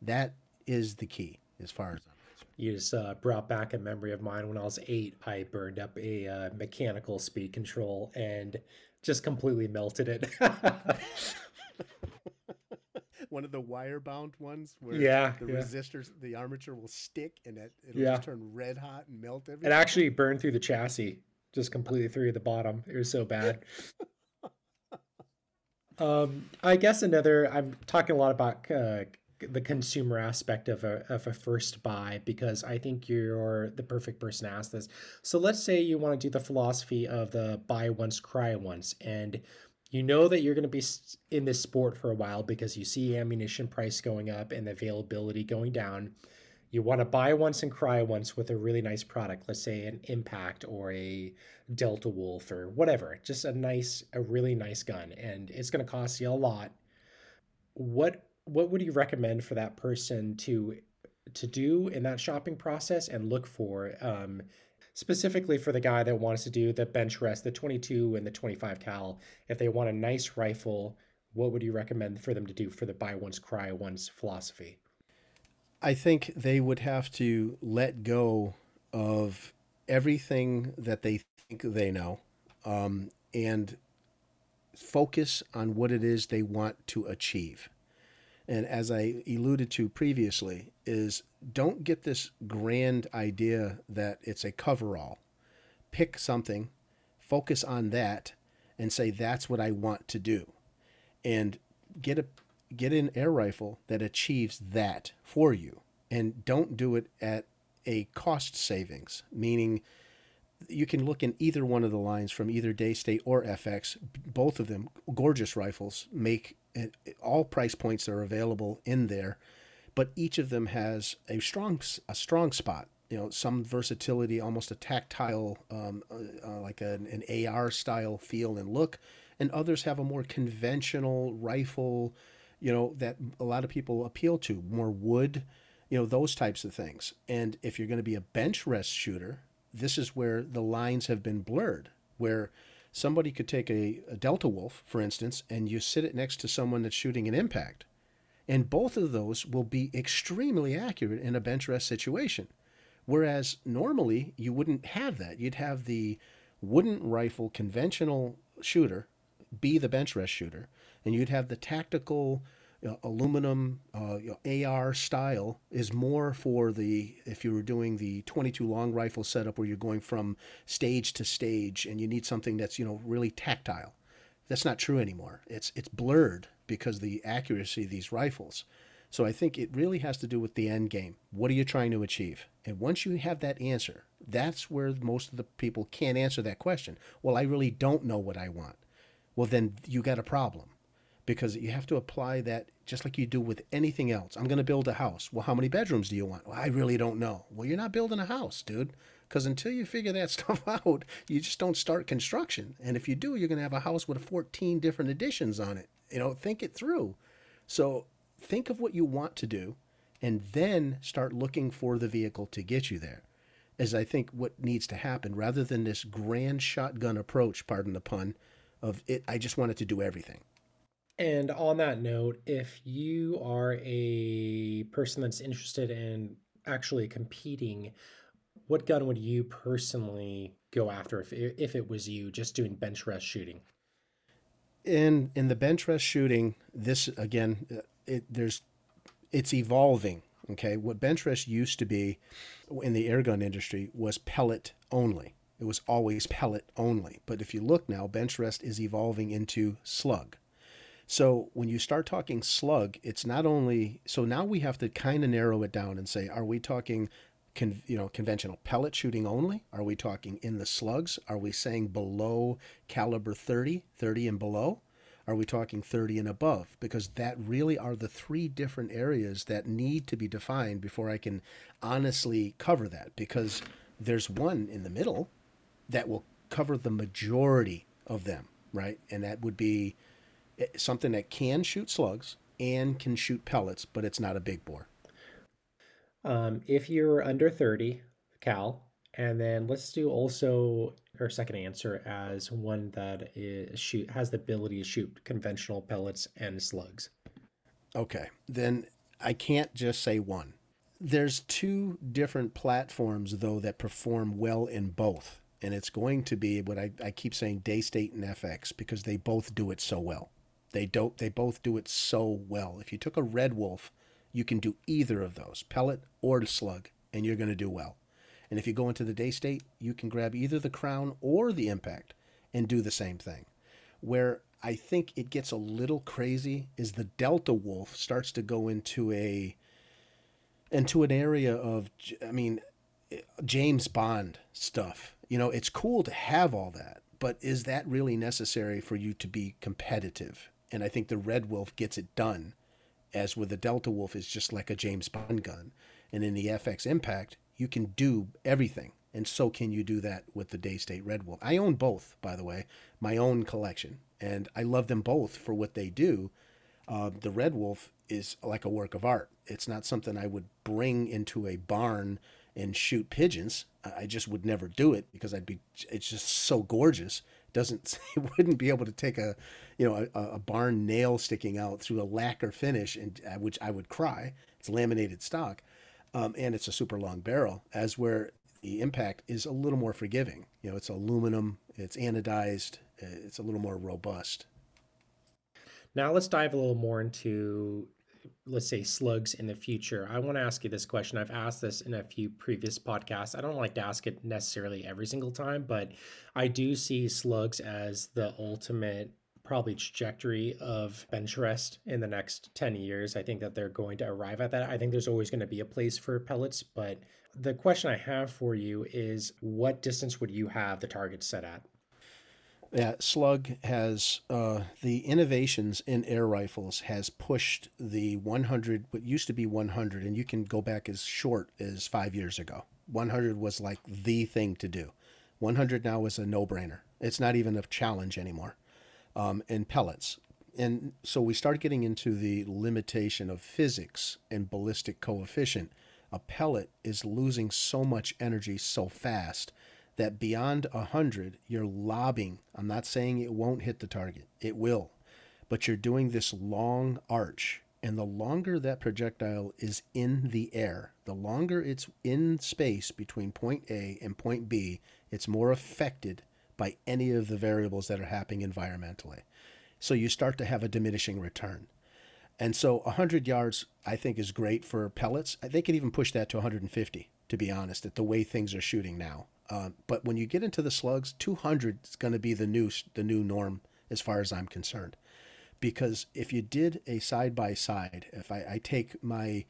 [SPEAKER 3] That is the key as far as I'm concerned.
[SPEAKER 2] You just uh, brought back a memory of mine when I was eight. I burned up a uh, mechanical speed control and just completely melted it.
[SPEAKER 3] one of the wire bound ones where
[SPEAKER 2] yeah,
[SPEAKER 3] the
[SPEAKER 2] yeah.
[SPEAKER 3] resistors, the armature will stick and it, it'll
[SPEAKER 2] Yeah.
[SPEAKER 3] just turn red hot and melt everything.
[SPEAKER 2] It actually burned through the chassis, just completely through the bottom. It was so bad. um, I guess another. I'm talking a lot about uh, the consumer aspect of a of a first buy because I think you're the perfect person to ask this. So let's say you want to do the philosophy of the buy once, cry once, and you know that you're going to be in this sport for a while because you see ammunition price going up and the availability going down. You want to buy once and cry once with a really nice product, let's say an Impact or a Delta Wolf or whatever, just a nice, a really nice gun, and it's going to cost you a lot. What what would you recommend for that person to to do in that shopping process and look for? Um, specifically for the guy that wants to do the bench rest, the 22 and the 25 cal, if they want a nice rifle, what would you recommend for them to do for the buy once, cry once philosophy?
[SPEAKER 3] I think they would have to let go of everything that they think they know um, and focus on what it is they want to achieve. And as I alluded to previously, is don't get this grand idea that it's a coverall. Pick something, focus on that, and say that's what I want to do. And get a get an air rifle that achieves that for you and don't do it at a cost savings meaning you can look in either one of the lines from either Daystate or FX both of them gorgeous rifles make it, all price points are available in there but each of them has a strong a strong spot. You know some versatility almost a tactile um, uh, uh, like an, an ar style feel and look and others have a more conventional rifle you know that a lot of people appeal to more wood you know those types of things. And if you're going to be a bench rest shooter this is where the lines have been blurred where somebody could take a, a delta wolf for instance and you sit it next to someone that's shooting an impact. And both of those will be extremely accurate in a bench rest situation. Whereas normally you wouldn't have that. You'd have the wooden rifle conventional shooter be the bench rest shooter and you'd have the tactical you know, aluminum uh, you know, AR style is more for the if you were doing the 22 long rifle setup where you're going from stage to stage and you need something that's you know really tactile. That's not true anymore. It's it's blurred because the accuracy of these rifles. So I think it really has to do with the end game. What are you trying to achieve? And once you have that answer, that's where most of the people can't answer that question. Well, I really don't know what I want. Well, then you got a problem because you have to apply that just like you do with anything else. I'm going to build a house. Well, how many bedrooms do you want? Well, I really don't know. Well, you're not building a house, dude. Because until you figure that stuff out, you just don't start construction. And if you do, you're going to have a house with 14 different additions on it. You know, think it through. So think of what you want to do and then start looking for the vehicle to get you there. Is I think what needs to happen rather than this grand shotgun approach, pardon the pun, of it. I just wanted to do everything.
[SPEAKER 2] And on that note, if you are a person that's interested in actually competing, what gun would you personally go after if if it was you just doing bench rest shooting?
[SPEAKER 3] In in the bench rest shooting, this again, uh, it, there's it's evolving. Okay, what bench rest used to be in the airgun industry was pellet only. It was always pellet only. But if you look now, bench rest is evolving into slug. So when you start talking slug, it's not only so now we have to kind of narrow it down and say, are we talking Con, you know conventional pellet shooting only? Are we talking in the slugs? Are we saying below caliber 30 30 and below? Are we talking 30 and above? Because that really are the three different areas that need to be defined before i can honestly cover that. Because there's one in the middle that will cover the majority of them right? And that would be something that can shoot slugs and can shoot pellets, but it's not a big bore.
[SPEAKER 2] Um, if you're under 30 cal, and then let's do also our second answer as one that is shoot has the ability to shoot conventional pellets and slugs.
[SPEAKER 3] Okay, then I can't just say one. There's two different platforms though that perform well in both, and it's going to be what I, I keep saying Daystate and FX because they both do it so well. They don't. They both do it so well. If you took a red wolf, you can do either of those, pellet or slug, and you're going to do well. And if you go into the Daystate, you can grab either the crown or the impact and do the same thing. Where I think it gets a little crazy is the Delta Wolf starts to go into a into an area of I mean James Bond stuff. You know, it's cool to have all that, but is that really necessary for you to be competitive? And I think the Red Wolf gets it done, as with the Delta Wolf is just like a James Bond gun. And in the FX Impact, you can do everything, and so can you do that with the Daystate Red Wolf. I own both, by the way, my own collection, and I love them both for what they do. Uh, the Red Wolf is like a work of art. It's not something I would bring into a barn and shoot pigeons. I just would never do it because I'd be. It's just so gorgeous doesn't it wouldn't be able to take a you know a, a barn nail sticking out through a lacquer finish and uh, which I would cry. It's laminated stock, um, and it's a super long barrel. As where the impact is a little more forgiving. You know, it's aluminum, it's anodized, uh, it's a little more robust.
[SPEAKER 2] Now let's dive a little more into let's say slugs in the future i want to ask you this question i've asked this in a few previous podcasts i don't like to ask it necessarily every single time but i do see slugs as the ultimate probably trajectory of bench rest in the next 10 years. I think that they're going to arrive at that. I think there's always going to be a place for pellets, but the question I have for you is what distance would you have the target set at?
[SPEAKER 3] Yeah, Slug has uh, the innovations in air rifles has pushed the 100, what used to be 100, and you can go back as short as five years ago. 100 was like the thing to do. 100 now is a no brainer. It's not even a challenge anymore. Um, and pellets. And so we start getting into the limitation of physics and ballistic coefficient. A pellet is losing so much energy so fast that beyond 100, you're lobbing. I'm not saying it won't hit the target, it will. But you're doing this long arch. And the longer that projectile is in the air, the longer it's in space between point A and point B, it's more affected by any of the variables that are happening environmentally. So you start to have a diminishing return. And so 100 yards, I think, is great for pellets. They could even push that to 150, to be honest, at the way things are shooting now. Uh, but when you get into the slugs, 200 is going to be the new the new norm as far as I'm concerned. Because if you did a side by side, if I, I take my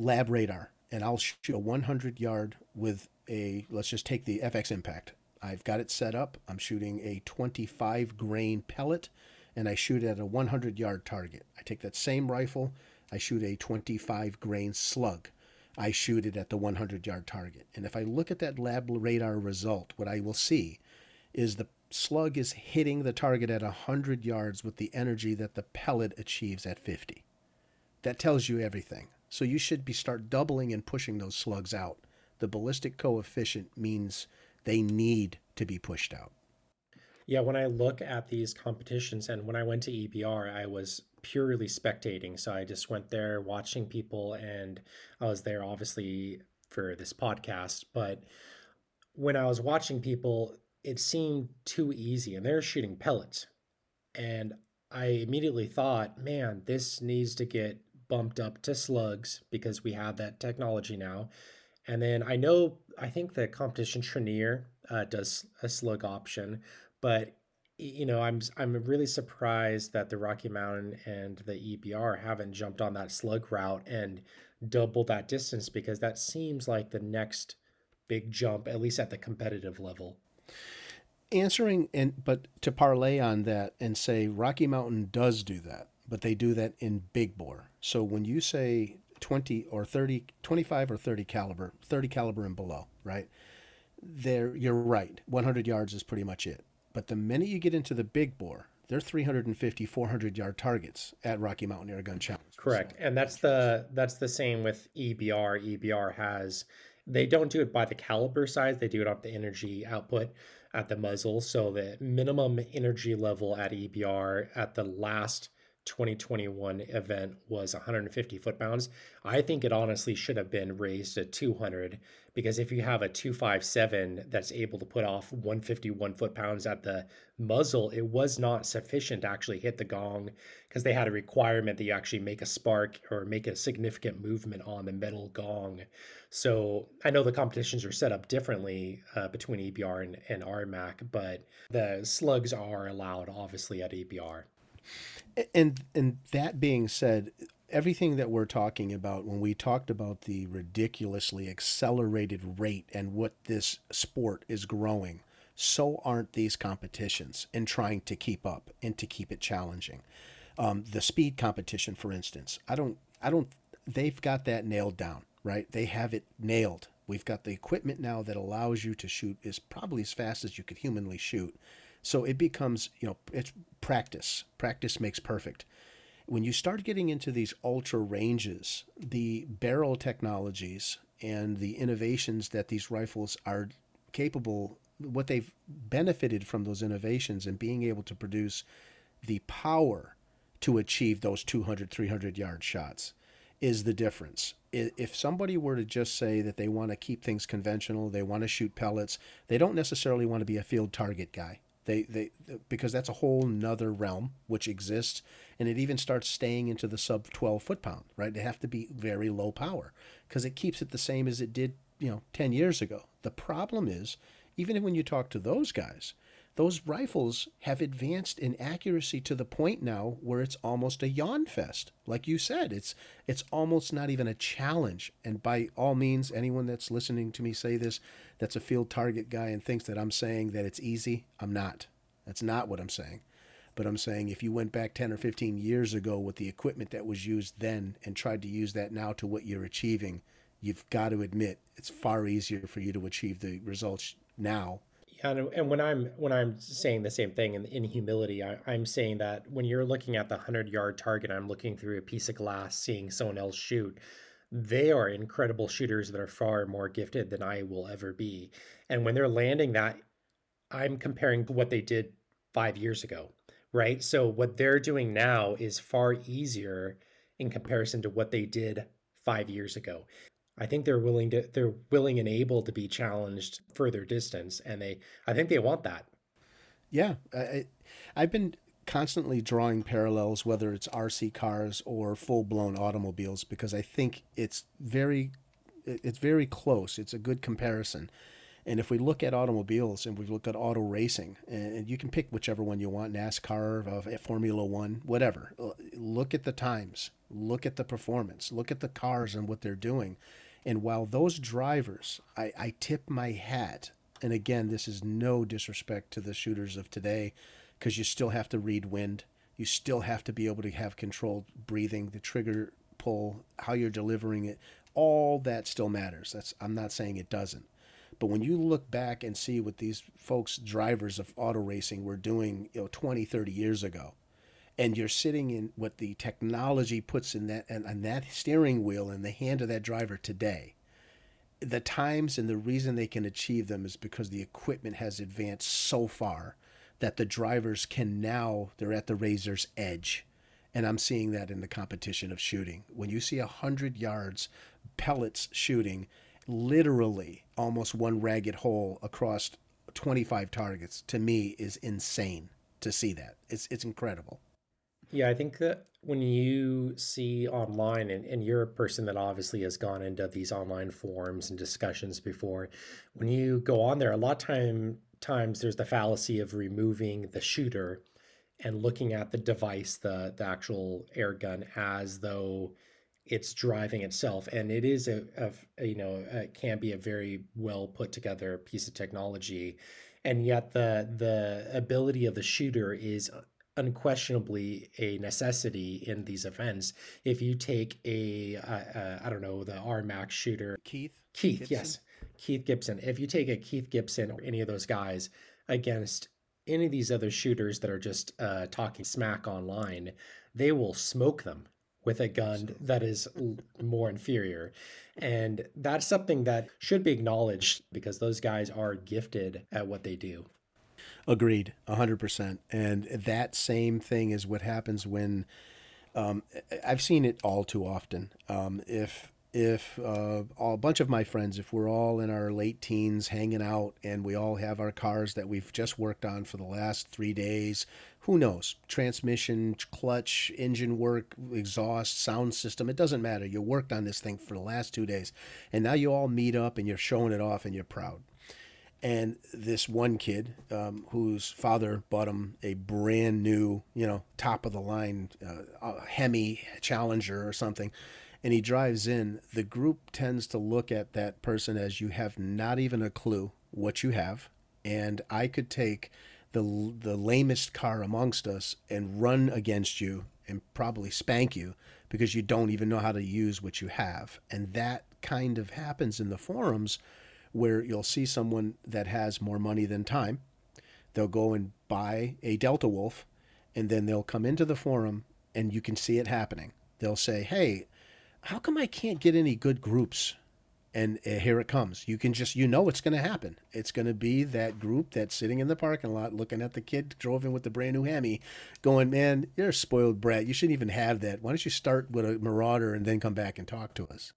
[SPEAKER 3] LabRadar and I'll shoot a 100 yard with a, let's just take the FX Impact. I've got it set up. I'm shooting a 25 grain pellet and I shoot at a 100 yard target. I take that same rifle, I shoot a 25 grain slug. I shoot it at the 100 yard target. And if I look at that LabRadar result, what I will see is the slug is hitting the target at 100 yards with the energy that the pellet achieves at 50. That tells you everything. So you should be start doubling and pushing those slugs out. The ballistic coefficient means they need to be pushed out.
[SPEAKER 2] Yeah, when I look at these competitions and when I went to EBR, I was purely spectating. So I just went there watching people, and I was there obviously for this podcast. But when I was watching people, it seemed too easy, and they're shooting pellets. And I immediately thought, man, this needs to get bumped up to slugs because we have that technology now. And then I know, I think the competition Trinier uh, does a slug option, but you know, I'm I'm really surprised that the Rocky Mountain and the EBR haven't jumped on that slug route and doubled that distance because that seems like the next big jump, at least at the competitive level.
[SPEAKER 3] Answering and but to parlay on that and say Rocky Mountain does do that, but they do that in big bore. So when you say 20 or 30, 25 or 30 caliber, 30 caliber and below, right? There, you're right. 100 yards is pretty much it but the minute you get into the big bore, they're 350, 400 yard targets at Rocky Mountain Air Gun Challenge.
[SPEAKER 2] Correct, and that's the that's the same with EBR. EBR has they don't do it by the caliber size; they do it off the energy output at the muzzle. So the minimum energy level at EBR at the last 2021 event was 150 foot pounds. I think it honestly should have been raised to 200 because if you have a 257 that's able to put off 151 foot pounds at the muzzle, it was not sufficient to actually hit the gong because they had a requirement that you actually make a spark or make a significant movement on the metal gong. So I know the competitions are set up differently uh, between EBR and, and RMAC, but the slugs are allowed obviously at EBR.
[SPEAKER 3] And and that being said, everything that we're talking about when we talked about the ridiculously accelerated rate and what this sport is growing, so aren't these competitions in trying to keep up and to keep it challenging. Um, the speed competition, for instance, I don't, I don't, they've got that nailed down, right? They have it nailed. We've got the equipment now that allows you to shoot as probably as fast as you could humanly shoot. So it becomes, you know, it's practice. Practice makes perfect. When you start getting into these ultra ranges, the barrel technologies and the innovations that these rifles are capable, what they've benefited from those innovations and being able to produce the power to achieve those 200, 300 yard shots is the difference. If somebody were to just say that they want to keep things conventional, they want to shoot pellets, they don't necessarily want to be a field target guy. They, they, because that's a whole nother realm which exists, and it even starts staying into the sub 12 foot pound, right? They have to be very low power because it keeps it the same as it did, you know, 10 years ago. The problem is, even when you talk to those guys, those rifles have advanced in accuracy to the point now where it's almost a yawn fest. Like you said, it's it's almost not even a challenge. And by all means, anyone that's listening to me say this, that's a field target guy and thinks that I'm saying that it's easy, I'm not. That's not what I'm saying. But I'm saying if you went back 10 or 15 years ago with the equipment that was used then and tried to use that now to what you're achieving, you've got to admit it's far easier for you to achieve the results now
[SPEAKER 2] and, and when I'm when I'm saying the same thing in, in humility, I, I'm saying that when you're looking at the hundred yard target, I'm looking through a piece of glass, seeing someone else shoot. They are incredible shooters that are far more gifted than I will ever be. And when they're landing that, I'm comparing what they did five years ago, right? So what they're doing now is far easier in comparison to what they did five years ago. I think they're willing to they're willing and able to be challenged further distance, and they I think they want that.
[SPEAKER 3] Yeah, I, I've been constantly drawing parallels, whether it's RC cars or full blown automobiles, because I think it's very it's very close. It's a good comparison. And if we look at automobiles and we look at auto racing, and you can pick whichever one you want NASCAR, uh, Formula One, whatever. Look at the times, look at the performance, look at the cars and what they're doing. And while those drivers, I, I tip my hat, and again, this is no disrespect to the shooters of today, because you still have to read wind. You still have to be able to have controlled breathing, the trigger pull, how you're delivering it. All that still matters. That's I'm not saying it doesn't. But when you look back and see what these folks, drivers of auto racing, were doing, you know, 20, 30 years ago, and you're sitting in what the technology puts in that and, and that steering wheel in the hand of that driver today the times and the reason they can achieve them is because the equipment has advanced so far that the drivers can now they're at the razor's edge. And i'm seeing that in the competition of shooting. When you see a hundred yards pellets shooting literally almost one ragged hole across 25 targets to me is insane to see that. It's it's incredible
[SPEAKER 2] yeah, I think that when you see online, and, and you're a person that obviously has gone into these online forums and discussions before, when you go on there, a lot of time times there's the fallacy of removing the shooter and looking at the device, the the actual air gun, as though it's driving itself, and it is a, a, you know it can be a very well put together piece of technology, and yet the the ability of the shooter is unquestionably a necessity in these events. If you take a, uh, I don't know, the RMAC shooter,
[SPEAKER 3] Keith,
[SPEAKER 2] Keith, Gibson? yes, Keith Gibson. If you take a Keith Gibson or any of those guys against any of these other shooters that are just uh, talking smack online, they will smoke them with a gun that is more inferior. And that's something that should be acknowledged because those guys are gifted at what they do.
[SPEAKER 3] Agreed, 100%. And that same thing is what happens when um, I've seen it all too often. Um, if if uh, a bunch of my friends, if we're all in our late teens hanging out and we all have our cars that we've just worked on for the last three days, who knows? Transmission, clutch, engine work, exhaust, sound system, it doesn't matter. You worked on this thing for the last two days. And now you all meet up and you're showing it off and you're proud and this one kid um, whose father bought him a brand new, you know, top of the line uh, Hemi Challenger or something, and he drives in, the group tends to look at that person as you have not even a clue what you have, and I could take the the lamest car amongst us and run against you and probably spank you because you don't even know how to use what you have, and that kind of happens in the forums where you'll see someone that has more money than time. They'll go and buy a Delta Wolf, and then they'll come into the forum, and you can see it happening. They'll say, "Hey, how come I can't get any good groups?" And uh, here it comes. You can just, you know, it's going to happen. It's going to be that group that's sitting in the parking lot looking at the kid drove in with the brand new Hemi, going, "Man, you're a spoiled brat. You shouldn't even have that. Why don't you start with a Marauder and then come back and talk to us?"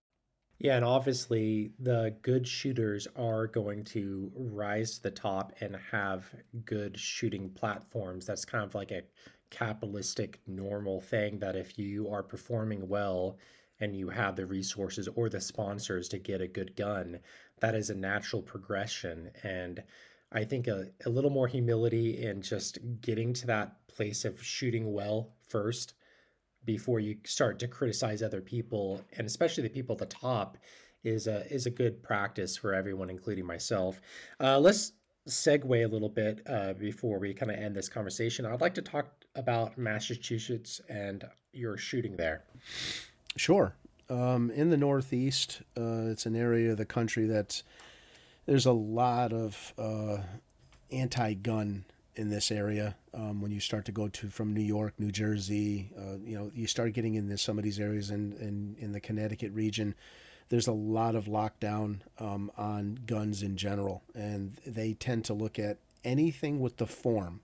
[SPEAKER 2] Yeah, and obviously the good shooters are going to rise to the top and have good shooting platforms. That's kind of like a capitalistic normal thing that if you are performing well and you have the resources or the sponsors to get a good gun, that is a natural progression. And I think a, a little more humility and just getting to that place of shooting well first before you start to criticize other people and especially the people at the top is a is a good practice for everyone including myself. Uh, let's segue a little bit uh, before we kind of end this conversation. I'd like to talk about massachusetts and your shooting there.
[SPEAKER 3] Sure. Um, in the northeast uh, it's an area of the country that's there's a lot of uh, anti-gun in this area. Um, when you start to go to from New York, New Jersey, uh, you know, you start getting into some of these areas in, in, in the Connecticut region. There's a lot of lockdown um, on guns in general, and they tend to look at anything with the form,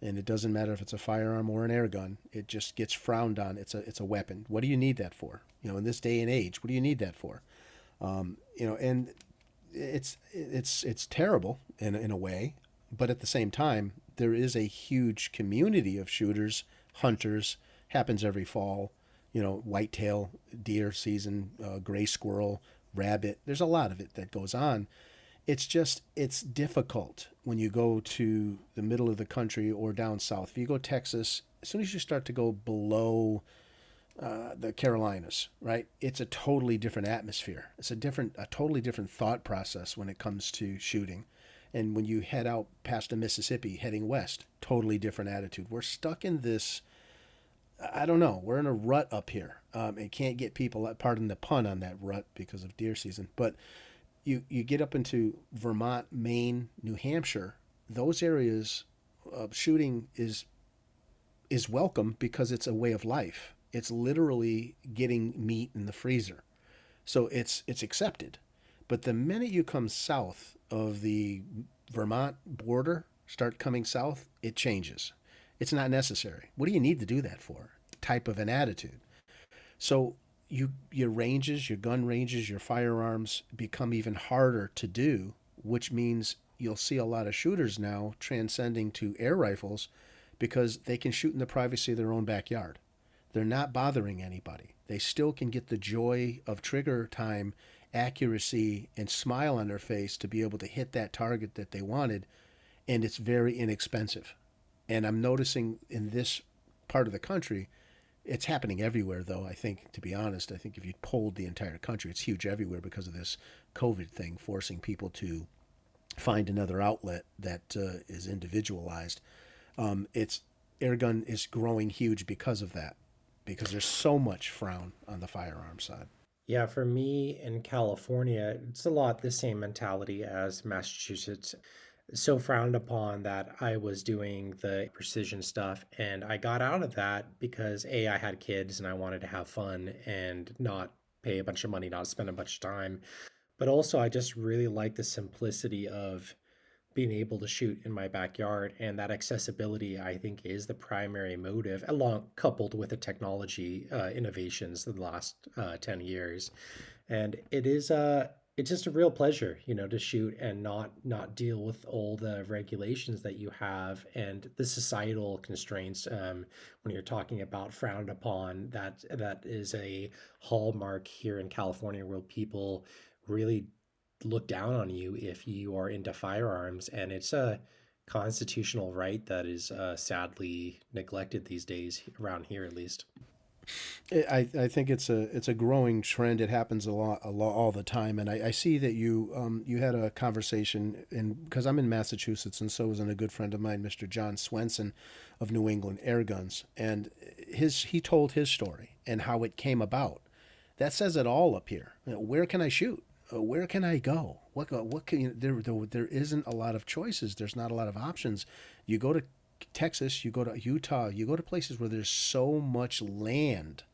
[SPEAKER 3] and it doesn't matter if it's a firearm or an air gun. It just gets frowned on. It's a it's a weapon. What do you need that for? You know, in this day and age, what do you need that for? Um, you know, and it's it's it's terrible in in a way, but at the same time, there is a huge community of shooters, hunters. Happens every fall. You know, whitetail deer season, uh, gray squirrel, rabbit. There's a lot of it that goes on. It's just it's difficult when you go to the middle of the country or down south. If you go Texas, as soon as you start to go below uh, the Carolinas, right? It's a totally different atmosphere. It's a different, a totally different thought process when it comes to shooting. And when you head out past the Mississippi, heading west, totally different attitude. We're stuck in this. I don't know. We're in a rut up here. Um, and can't get people. Pardon the pun on that rut because of deer season. But you you get up into Vermont, Maine, New Hampshire. Those areas of shooting is is welcome because it's a way of life it's literally getting meat in the freezer. So it's it's accepted. But the minute you come south of the Vermont border, start coming south, it changes. It's not necessary. What do you need to do that for? Type of an attitude. So you your ranges, your gun ranges, your firearms become even harder to do, which means you'll see a lot of shooters now transcending to air rifles because they can shoot in the privacy of their own backyard. They're not bothering anybody. They still can get the joy of trigger time, accuracy, and smile on their face to be able to hit that target that they wanted. And it's very inexpensive. And I'm noticing in this part of the country, it's happening everywhere, though. I think, to be honest, I think if you polled the entire country, it's huge everywhere because of this COVID thing, forcing people to find another outlet that uh, is individualized. Um, it's airgun is growing huge because of that because there's so much frown on the firearm side.
[SPEAKER 2] Yeah, for me in California, it's a lot the same mentality as Massachusetts. So frowned upon that I was doing the precision stuff, and I got out of that because A, I had kids and I wanted to have fun and not pay a bunch of money, not spend a bunch of time. But also, I just really like the simplicity of being able to shoot in my backyard and that accessibility i think is the primary motive along coupled with the technology uh, innovations in the last uh, 10 years. And it is uh it's just a real pleasure you know to shoot and not not deal with all the regulations that you have and the societal constraints um, when you're talking about frowned upon. That that is a hallmark here in california where people really look down on you if you are into firearms and it's a constitutional right that is uh, sadly neglected these days around here at least
[SPEAKER 3] I, I think it's a it's a growing trend. It happens a lot, a lot all the time, and I, I see that you um, you had a conversation in because I'm in Massachusetts, and so is a good friend of mine, Mr. John Swenson, of New England Air Guns, and his he told his story and how it came about. That says it all up here. Where can I shoot? Uh, where can I go? What what can you, there, there there isn't a lot of choices. There's not a lot of options. You go to Texas, you go to Utah, you go to places where there's so much land.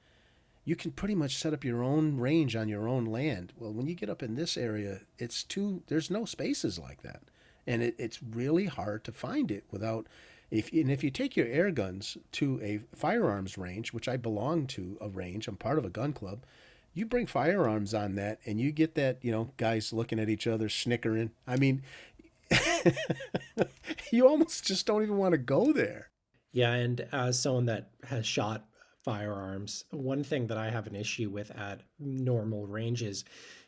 [SPEAKER 3] You can pretty much set up your own range on your own land. Well, when you get up in this area, it's too there's no spaces like that. And it, it's really hard to find it without if and if you take your air guns to a firearms range, which I belong to a range, I'm part of a gun club you bring firearms on that and you get that, you know, guys looking at each other snickering. I mean, you almost just don't even want to go there.
[SPEAKER 2] Yeah, and as someone that has shot firearms, one thing that I have an issue with at normal ranges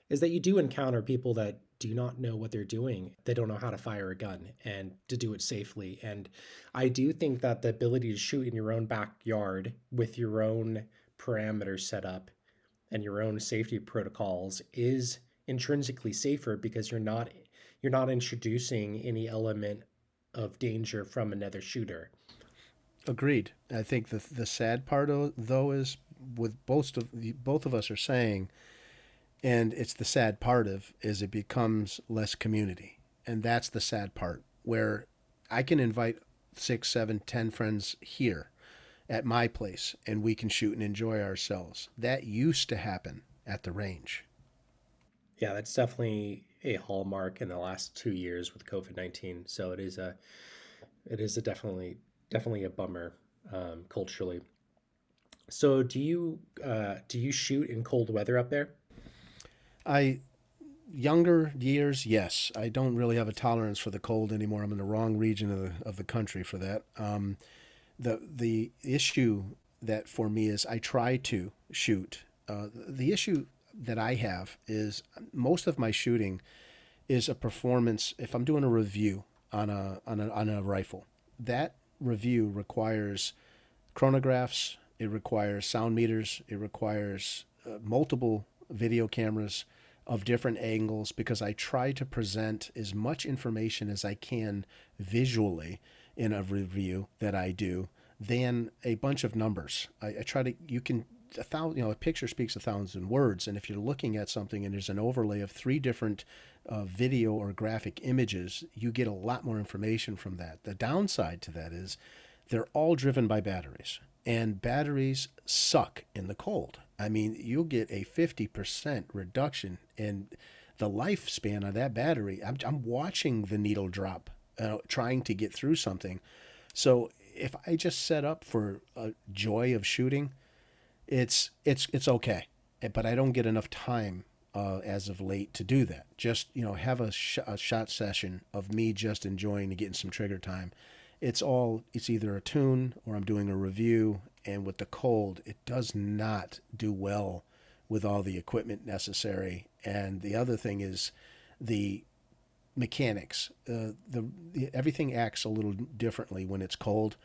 [SPEAKER 2] is that you do encounter people that do not know what they're doing. They don't know how to fire a gun and to do it safely. And I do think that the ability to shoot in your own backyard with your own parameters set up and your own safety protocols is intrinsically safer because you're not you're not introducing any element of danger from another shooter.
[SPEAKER 3] Agreed. I think the the sad part though is with both of both of us are saying and it's the sad part of is it becomes less community and that's the sad part where i can invite six seven ten friends here at my place and we can shoot and enjoy ourselves that used to happen at the range
[SPEAKER 2] yeah that's definitely a hallmark in the last two years with covid-19 so it is a it is a definitely definitely a bummer um, culturally so do you uh, do you shoot in cold weather up there
[SPEAKER 3] I younger years, yes. I don't really have a tolerance for the cold anymore. I'm in the wrong region of the of the country for that. Um, the the issue that for me is I try to shoot. Uh, the issue that I have is most of my shooting is a performance. If I'm doing a review on a on a on a rifle, that review requires chronographs. It requires sound meters. It requires uh, multiple video cameras of different angles because I try to present as much information as I can visually in a review that I do than a bunch of numbers. I, I try to, you can, a thousand, you know, a picture speaks a thousand words. And if you're looking at something and there's an overlay of three different uh, video or graphic images, you get a lot more information from that. The downside to that is they're all driven by batteries and batteries suck in the cold. I mean, you'll get a 50% reduction in the lifespan of that battery. I'm, I'm watching the needle drop, uh, trying to get through something. So if I just set up for a joy of shooting, it's it's it's okay, eh, but I don't get enough time uh, as of late to do that. Just you know, have a, sh- a shot session of me just enjoying and getting some trigger time. It's all it's either a tune or I'm doing a review and with the cold, it does not do well with all the equipment necessary. And the other thing is the mechanics. Uh, the, the, everything acts a little differently when it's cold.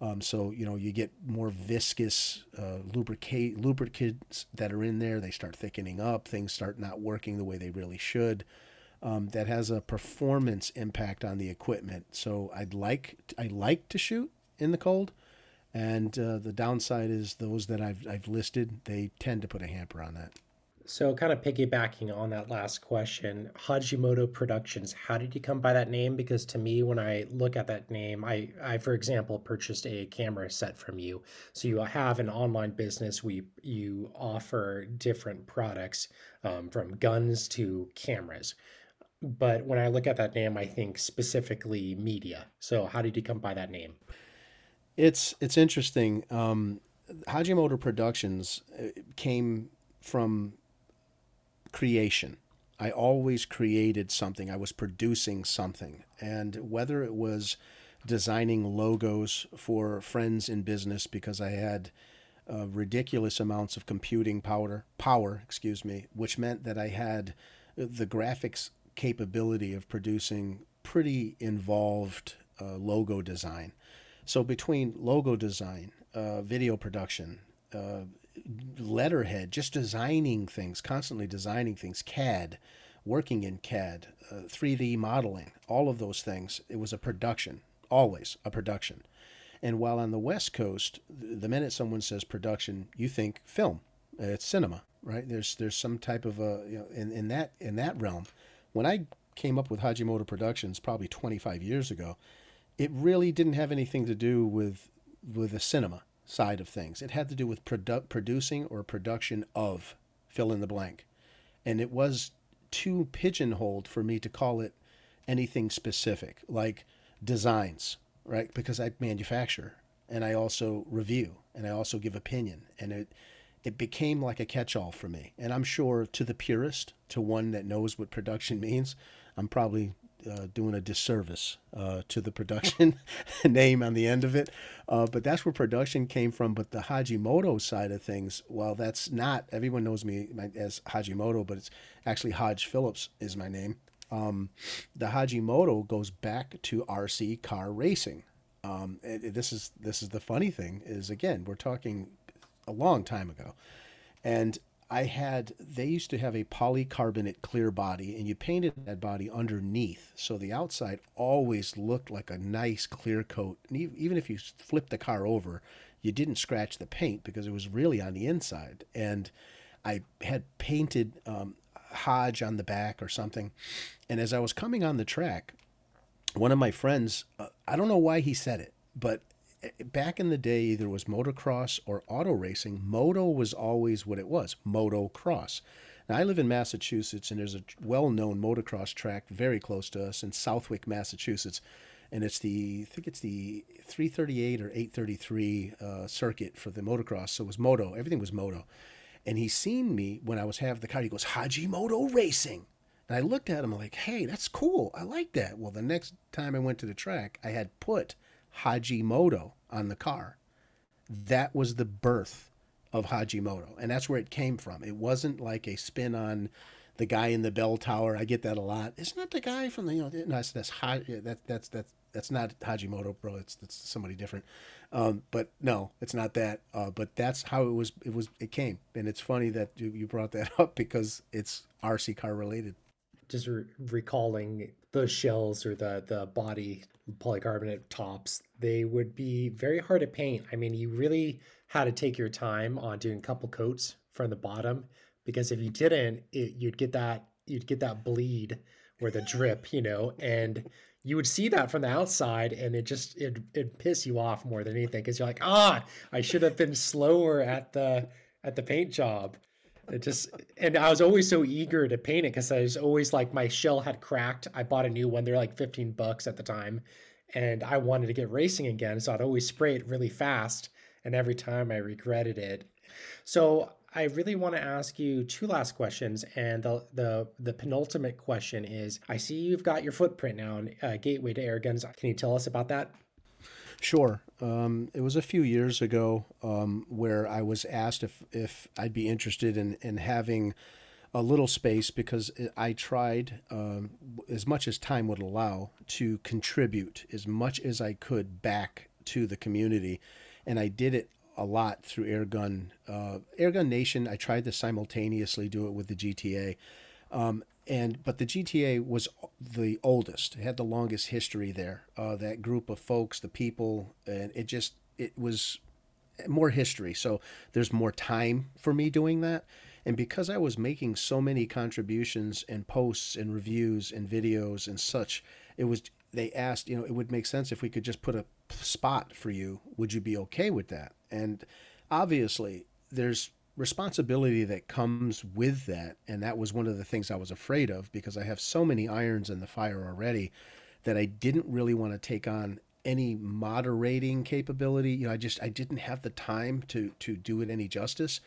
[SPEAKER 3] Um, so you know you get more viscous uh, lubricate lubricants that are in there. They start thickening up. Things start not working the way they really should. Um, that has a performance impact on the equipment. So I'd like I like to shoot in the cold, and uh, the downside is those that I've, I've listed, they tend to put a hamper on that.
[SPEAKER 2] So, kind of piggybacking on that last question, Hajimoto Productions, how did you come by that name? Because to me, when I look at that name, I, I for example, purchased a camera set from you. So you have an online business. We you offer different products, um, from guns to cameras. But when I look at that name, I think specifically media. So, how did you come by that name?
[SPEAKER 3] It's it's interesting. Um, Hajimoto Productions uh, came from creation. I always created something. I was producing something, and whether it was designing logos for friends in business because I had uh, ridiculous amounts of computing power, power, excuse me, which meant that I had the graphics capability of producing pretty involved uh, logo design. So between logo design, uh, video production, uh, letterhead, just designing things, constantly designing things, CAD, working in CAD, uh, 3D modeling, all of those things, it was a production, always a production. And while on the West Coast, the minute someone says production, you think film, it's cinema, right? There's there's some type of a you know in, in that in that realm. When I came up with Hajimoto Productions probably 25 years ago, it really didn't have anything to do with with the cinema side of things. It had to do with produ- producing or production of fill in the blank, and it was too pigeonholed for me to call it anything specific like designs, right? Because I manufacture and I also review and I also give opinion, and it it became like a catch-all for me. And I'm sure to the purist, to one that knows what production means, I'm probably uh, doing a disservice uh, to the production name on the end of it. Uh, but that's where production came from. But the Hajimoto side of things, well, that's not, everyone knows me as Hajimoto, but it's actually Hodge Phillips is my name. Um, the Hajimoto goes back to RC car racing. Um, this is this is the funny thing is again we're talking a long time ago, and I had they used to have a polycarbonate clear body and you painted that body underneath so the outside always looked like a nice clear coat. And even if you flipped the car over you didn't scratch the paint because it was really on the inside. And I had painted um, Hodge on the back or something. And as I was coming on the track one of my friends uh, I don't know why he said it but back in the day, either was motocross or auto racing. Moto was always what it was motocross. Now, I live in Massachusetts, and there's a well known motocross track very close to us in Southwick, Massachusetts. And it's the, I think it's the 338 or 833 uh, circuit for the motocross. So it was moto. Everything was moto. And he seen me when I was having the car. He goes, Hajimoto Racing. And I looked at him like, hey, that's cool. I like that. Well, the next time I went to the track, I had put Hajimoto on the car. That was the birth of Hajimoto, and that's where it came from. It wasn't like a spin on the guy in the bell tower. I get that a lot. Isn't that the guy from the you know? No, that's that's that, that's that's that's not Hajimoto, bro. It's that's somebody different. Um, but no, it's not that. Uh, but that's how it was. It was. It came, and it's funny that you brought that up because it's RC car related.
[SPEAKER 2] Just re- recalling the shells or the the body polycarbonate tops, they would be very hard to paint. I mean, you really had to take your time on doing a couple coats from the bottom because if you didn't, it, you'd get that you'd get that bleed or the drip, you know, and you would see that from the outside and it just it it piss you off more than anything because you're like, ah, I should have been slower at the at the paint job. It just and I was always so eager to paint it because I was always like my shell had cracked. I bought a new one. They're like 15 bucks at the time. And I wanted to get racing again. So I'd always spray it really fast. And every time I regretted it. So I really want to ask you two last questions. And the the, the penultimate question is I see you've got your footprint now in uh, Gateway to Airguns. Can you tell us about that?
[SPEAKER 3] Sure. Um, it was a few years ago um, where I was asked if, if I'd be interested in, in having a little space because I tried, um, as much as time would allow, to contribute as much as I could back to the community. And I did it a lot through Airgun. Uh, Airgun Nation, I tried to simultaneously do it with the GTA. Um, and but the GTA was the oldest. It had the longest history there. Uh, that group of folks, the people, and it just it was more history. So there's more time for me doing that. And because I was making so many contributions and posts and reviews and videos and such, it was they asked, you know, it would make sense if we could just put a spot for you. Would you be okay with that? And obviously, there's responsibility that comes with that. And that was one of the things I was afraid of because I have so many irons in the fire already that I didn't really want to take on any moderating capability. You know, I just I didn't have the time to to do it any justice.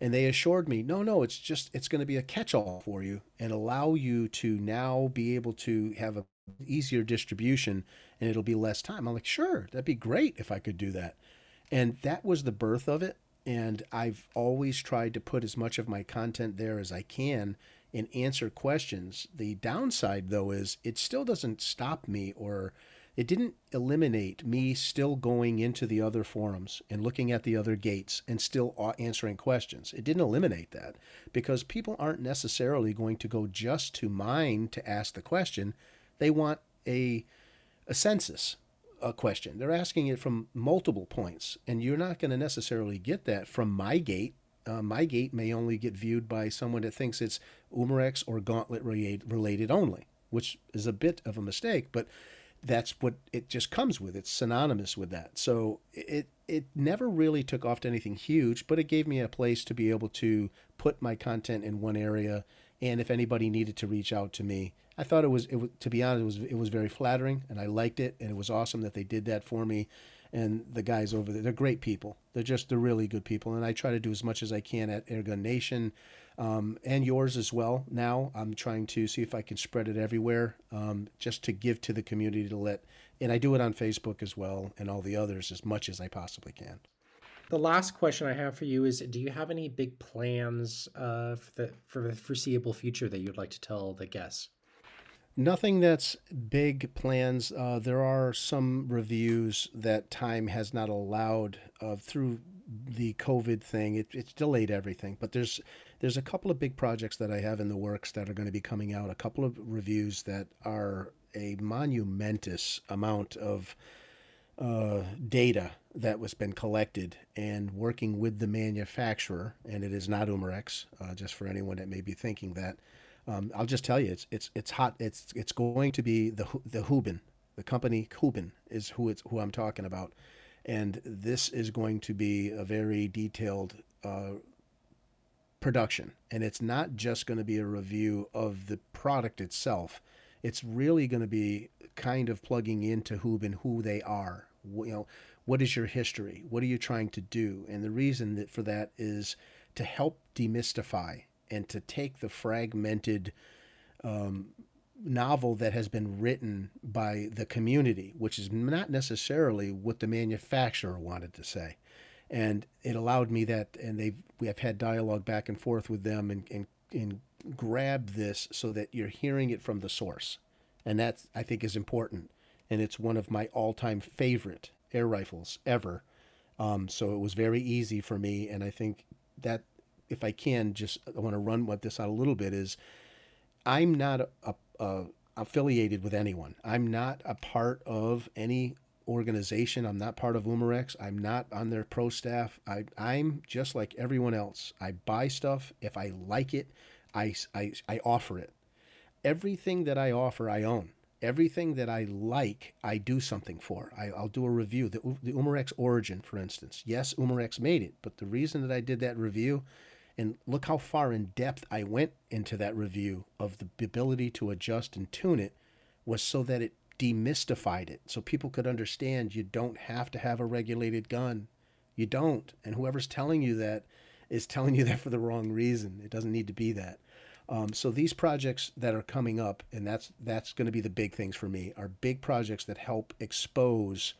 [SPEAKER 3] And they assured me, no, no, it's just it's going to be a catch-all for you and allow you to now be able to have a easier distribution and it'll be less time. I'm like, sure, that'd be great if I could do that. And that was the birth of it and I've always tried to put as much of my content there as I can and answer questions. The downside, though, is it still doesn't stop me or it didn't eliminate me still going into the other forums and looking at the other gates and still answering questions. It didn't eliminate that because people aren't necessarily going to go just to mine to ask the question. They want a a census a question. They're asking it from multiple points, and you're not going to necessarily get that from my gate. Uh, my gate may only get viewed by someone that thinks it's Umarex or Gauntlet related only, which is a bit of a mistake, but that's what it just comes with. It's synonymous with that. So it it never really took off to anything huge, but it gave me a place to be able to put my content in one area, and if anybody needed to reach out to me, I thought it was, it was to be honest, it was it was very flattering, and I liked it, and it was awesome that they did that for me. and the guys over there. They're great people. They're just they're really good people, and I try to do as much as I can at Airgun Nation, um, and yours as well. Now I'm trying to see if I can spread it everywhere, um, just to give to the community to let, and I do it on Facebook as well and all the others as much as I possibly can.
[SPEAKER 2] The last question I have for you is: Do you have any big plans uh, for the for the foreseeable future that you'd like to tell the guests?
[SPEAKER 3] Nothing that's big plans. Uh, there are some reviews that time has not allowed uh, through the COVID thing. It, it's delayed everything, but there's there's a couple of big projects that I have in the works that are going to be coming out. A couple of reviews that are a monumentous amount of uh, data that was been collected and working with the manufacturer, and it is not Umarex, uh, just for anyone that may be thinking that. Um, I'll just tell you, it's it's it's hot. It's it's going to be the the Huben, the company Huben is who it's who I'm talking about, and this is going to be a very detailed uh, production, and it's not just going to be a review of the product itself. It's really going to be kind of plugging into Huben who they are. You know, what is your history? What are you trying to do? And the reason that for that is to help demystify and to take the fragmented um, novel that has been written by the community, which is not necessarily what the manufacturer wanted to say. And it allowed me that, and they've we have had dialogue back and forth with them, and and, and grab this so that you're hearing it from the source, and that I think is important. And it's one of my all-time favorite air rifles ever. Um, so it was very easy for me, and I think that if I can, just I want to run with this out a little bit. Is I'm not a, a affiliated with anyone. I'm not a part of any organization. I'm not part of Umarex. I'm not on their pro staff. I, I'm just like everyone else. I buy stuff. If I like it, I, I, I offer it. Everything that I offer, I own. Everything that I like, I do something for. I, will do a review. The, the Umarex Origin, for instance. Yes, Umarex made it, but the reason that I did that review and look how far in depth I went into that review of the ability to adjust and tune it was so that it demystified it so people could understand you don't have to have a regulated gun. You don't. And whoever's telling you that is telling you that for the wrong reason. It doesn't need to be that. Um, so these projects that are coming up, and that's that's going to be the big things for me, are big projects that help expose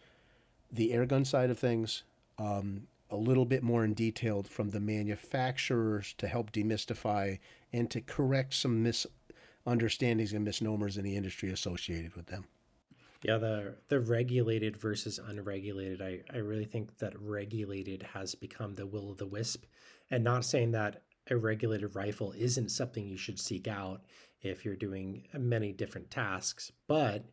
[SPEAKER 3] the airgun side of things, um, a little bit more in detail from the manufacturers to help demystify and to correct some misunderstandings and misnomers in the industry associated with them.
[SPEAKER 2] Yeah, the the regulated versus unregulated. I, I really think that regulated has become the will of the wisp. And not saying that a regulated rifle isn't something you should seek out if you're doing many different tasks, but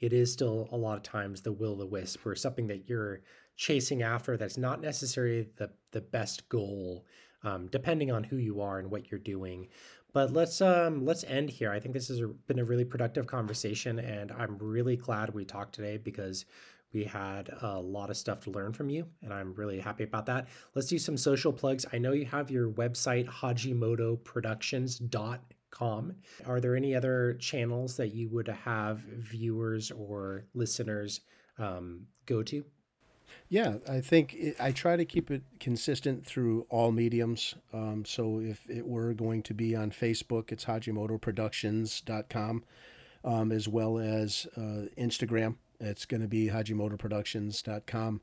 [SPEAKER 2] it is still a lot of times the will of the wisp or something that you're chasing after that's not necessarily the the best goal um, depending on who you are and what you're doing. But let's um let's end here. I think this has been a really productive conversation and i'm really glad we talked today because we had a lot of stuff to learn from you and i'm really happy about that. Let's do some social plugs. I know you have your website hajimotoproductions.com are there any other channels that you would have viewers or listeners um, go to
[SPEAKER 3] yeah, I think it, I try to keep it consistent through all mediums. Um, so if it were going to be on Facebook, it's HajimotoProductions.com, um, as well as uh, Instagram. It's going to be HajimotoProductions.com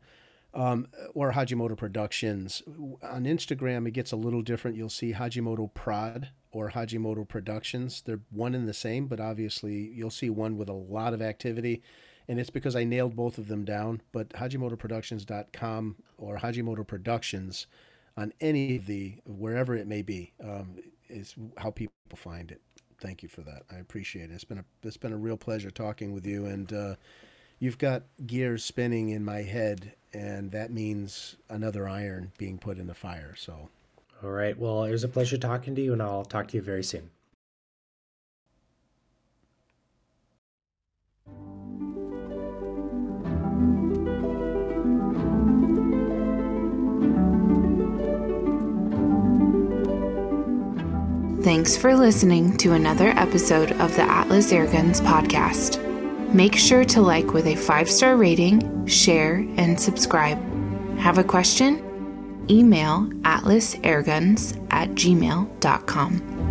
[SPEAKER 3] um, or Hajimoto Productions. On Instagram, it gets a little different. You'll see Hajimoto Prod or Hajimoto Productions. They're one and the same, but obviously you'll see one with a lot of activity and it's because I nailed both of them down. But HajimotoProductions.com or Hajimoto Productions on any of the wherever it may be um, is how people find it. Thank you for that. I appreciate it. It's been a it's been a real pleasure talking with you, and uh, you've got gears spinning in my head, and that means another iron being put in the fire. So.
[SPEAKER 2] All right. Well, it was a pleasure talking to you, and I'll talk to you very soon.
[SPEAKER 1] Thanks for listening to another episode of the Atlas Airguns podcast. Make sure to like with a five star rating, share, and subscribe. Have a question? Email atlasairguns at gmail.com.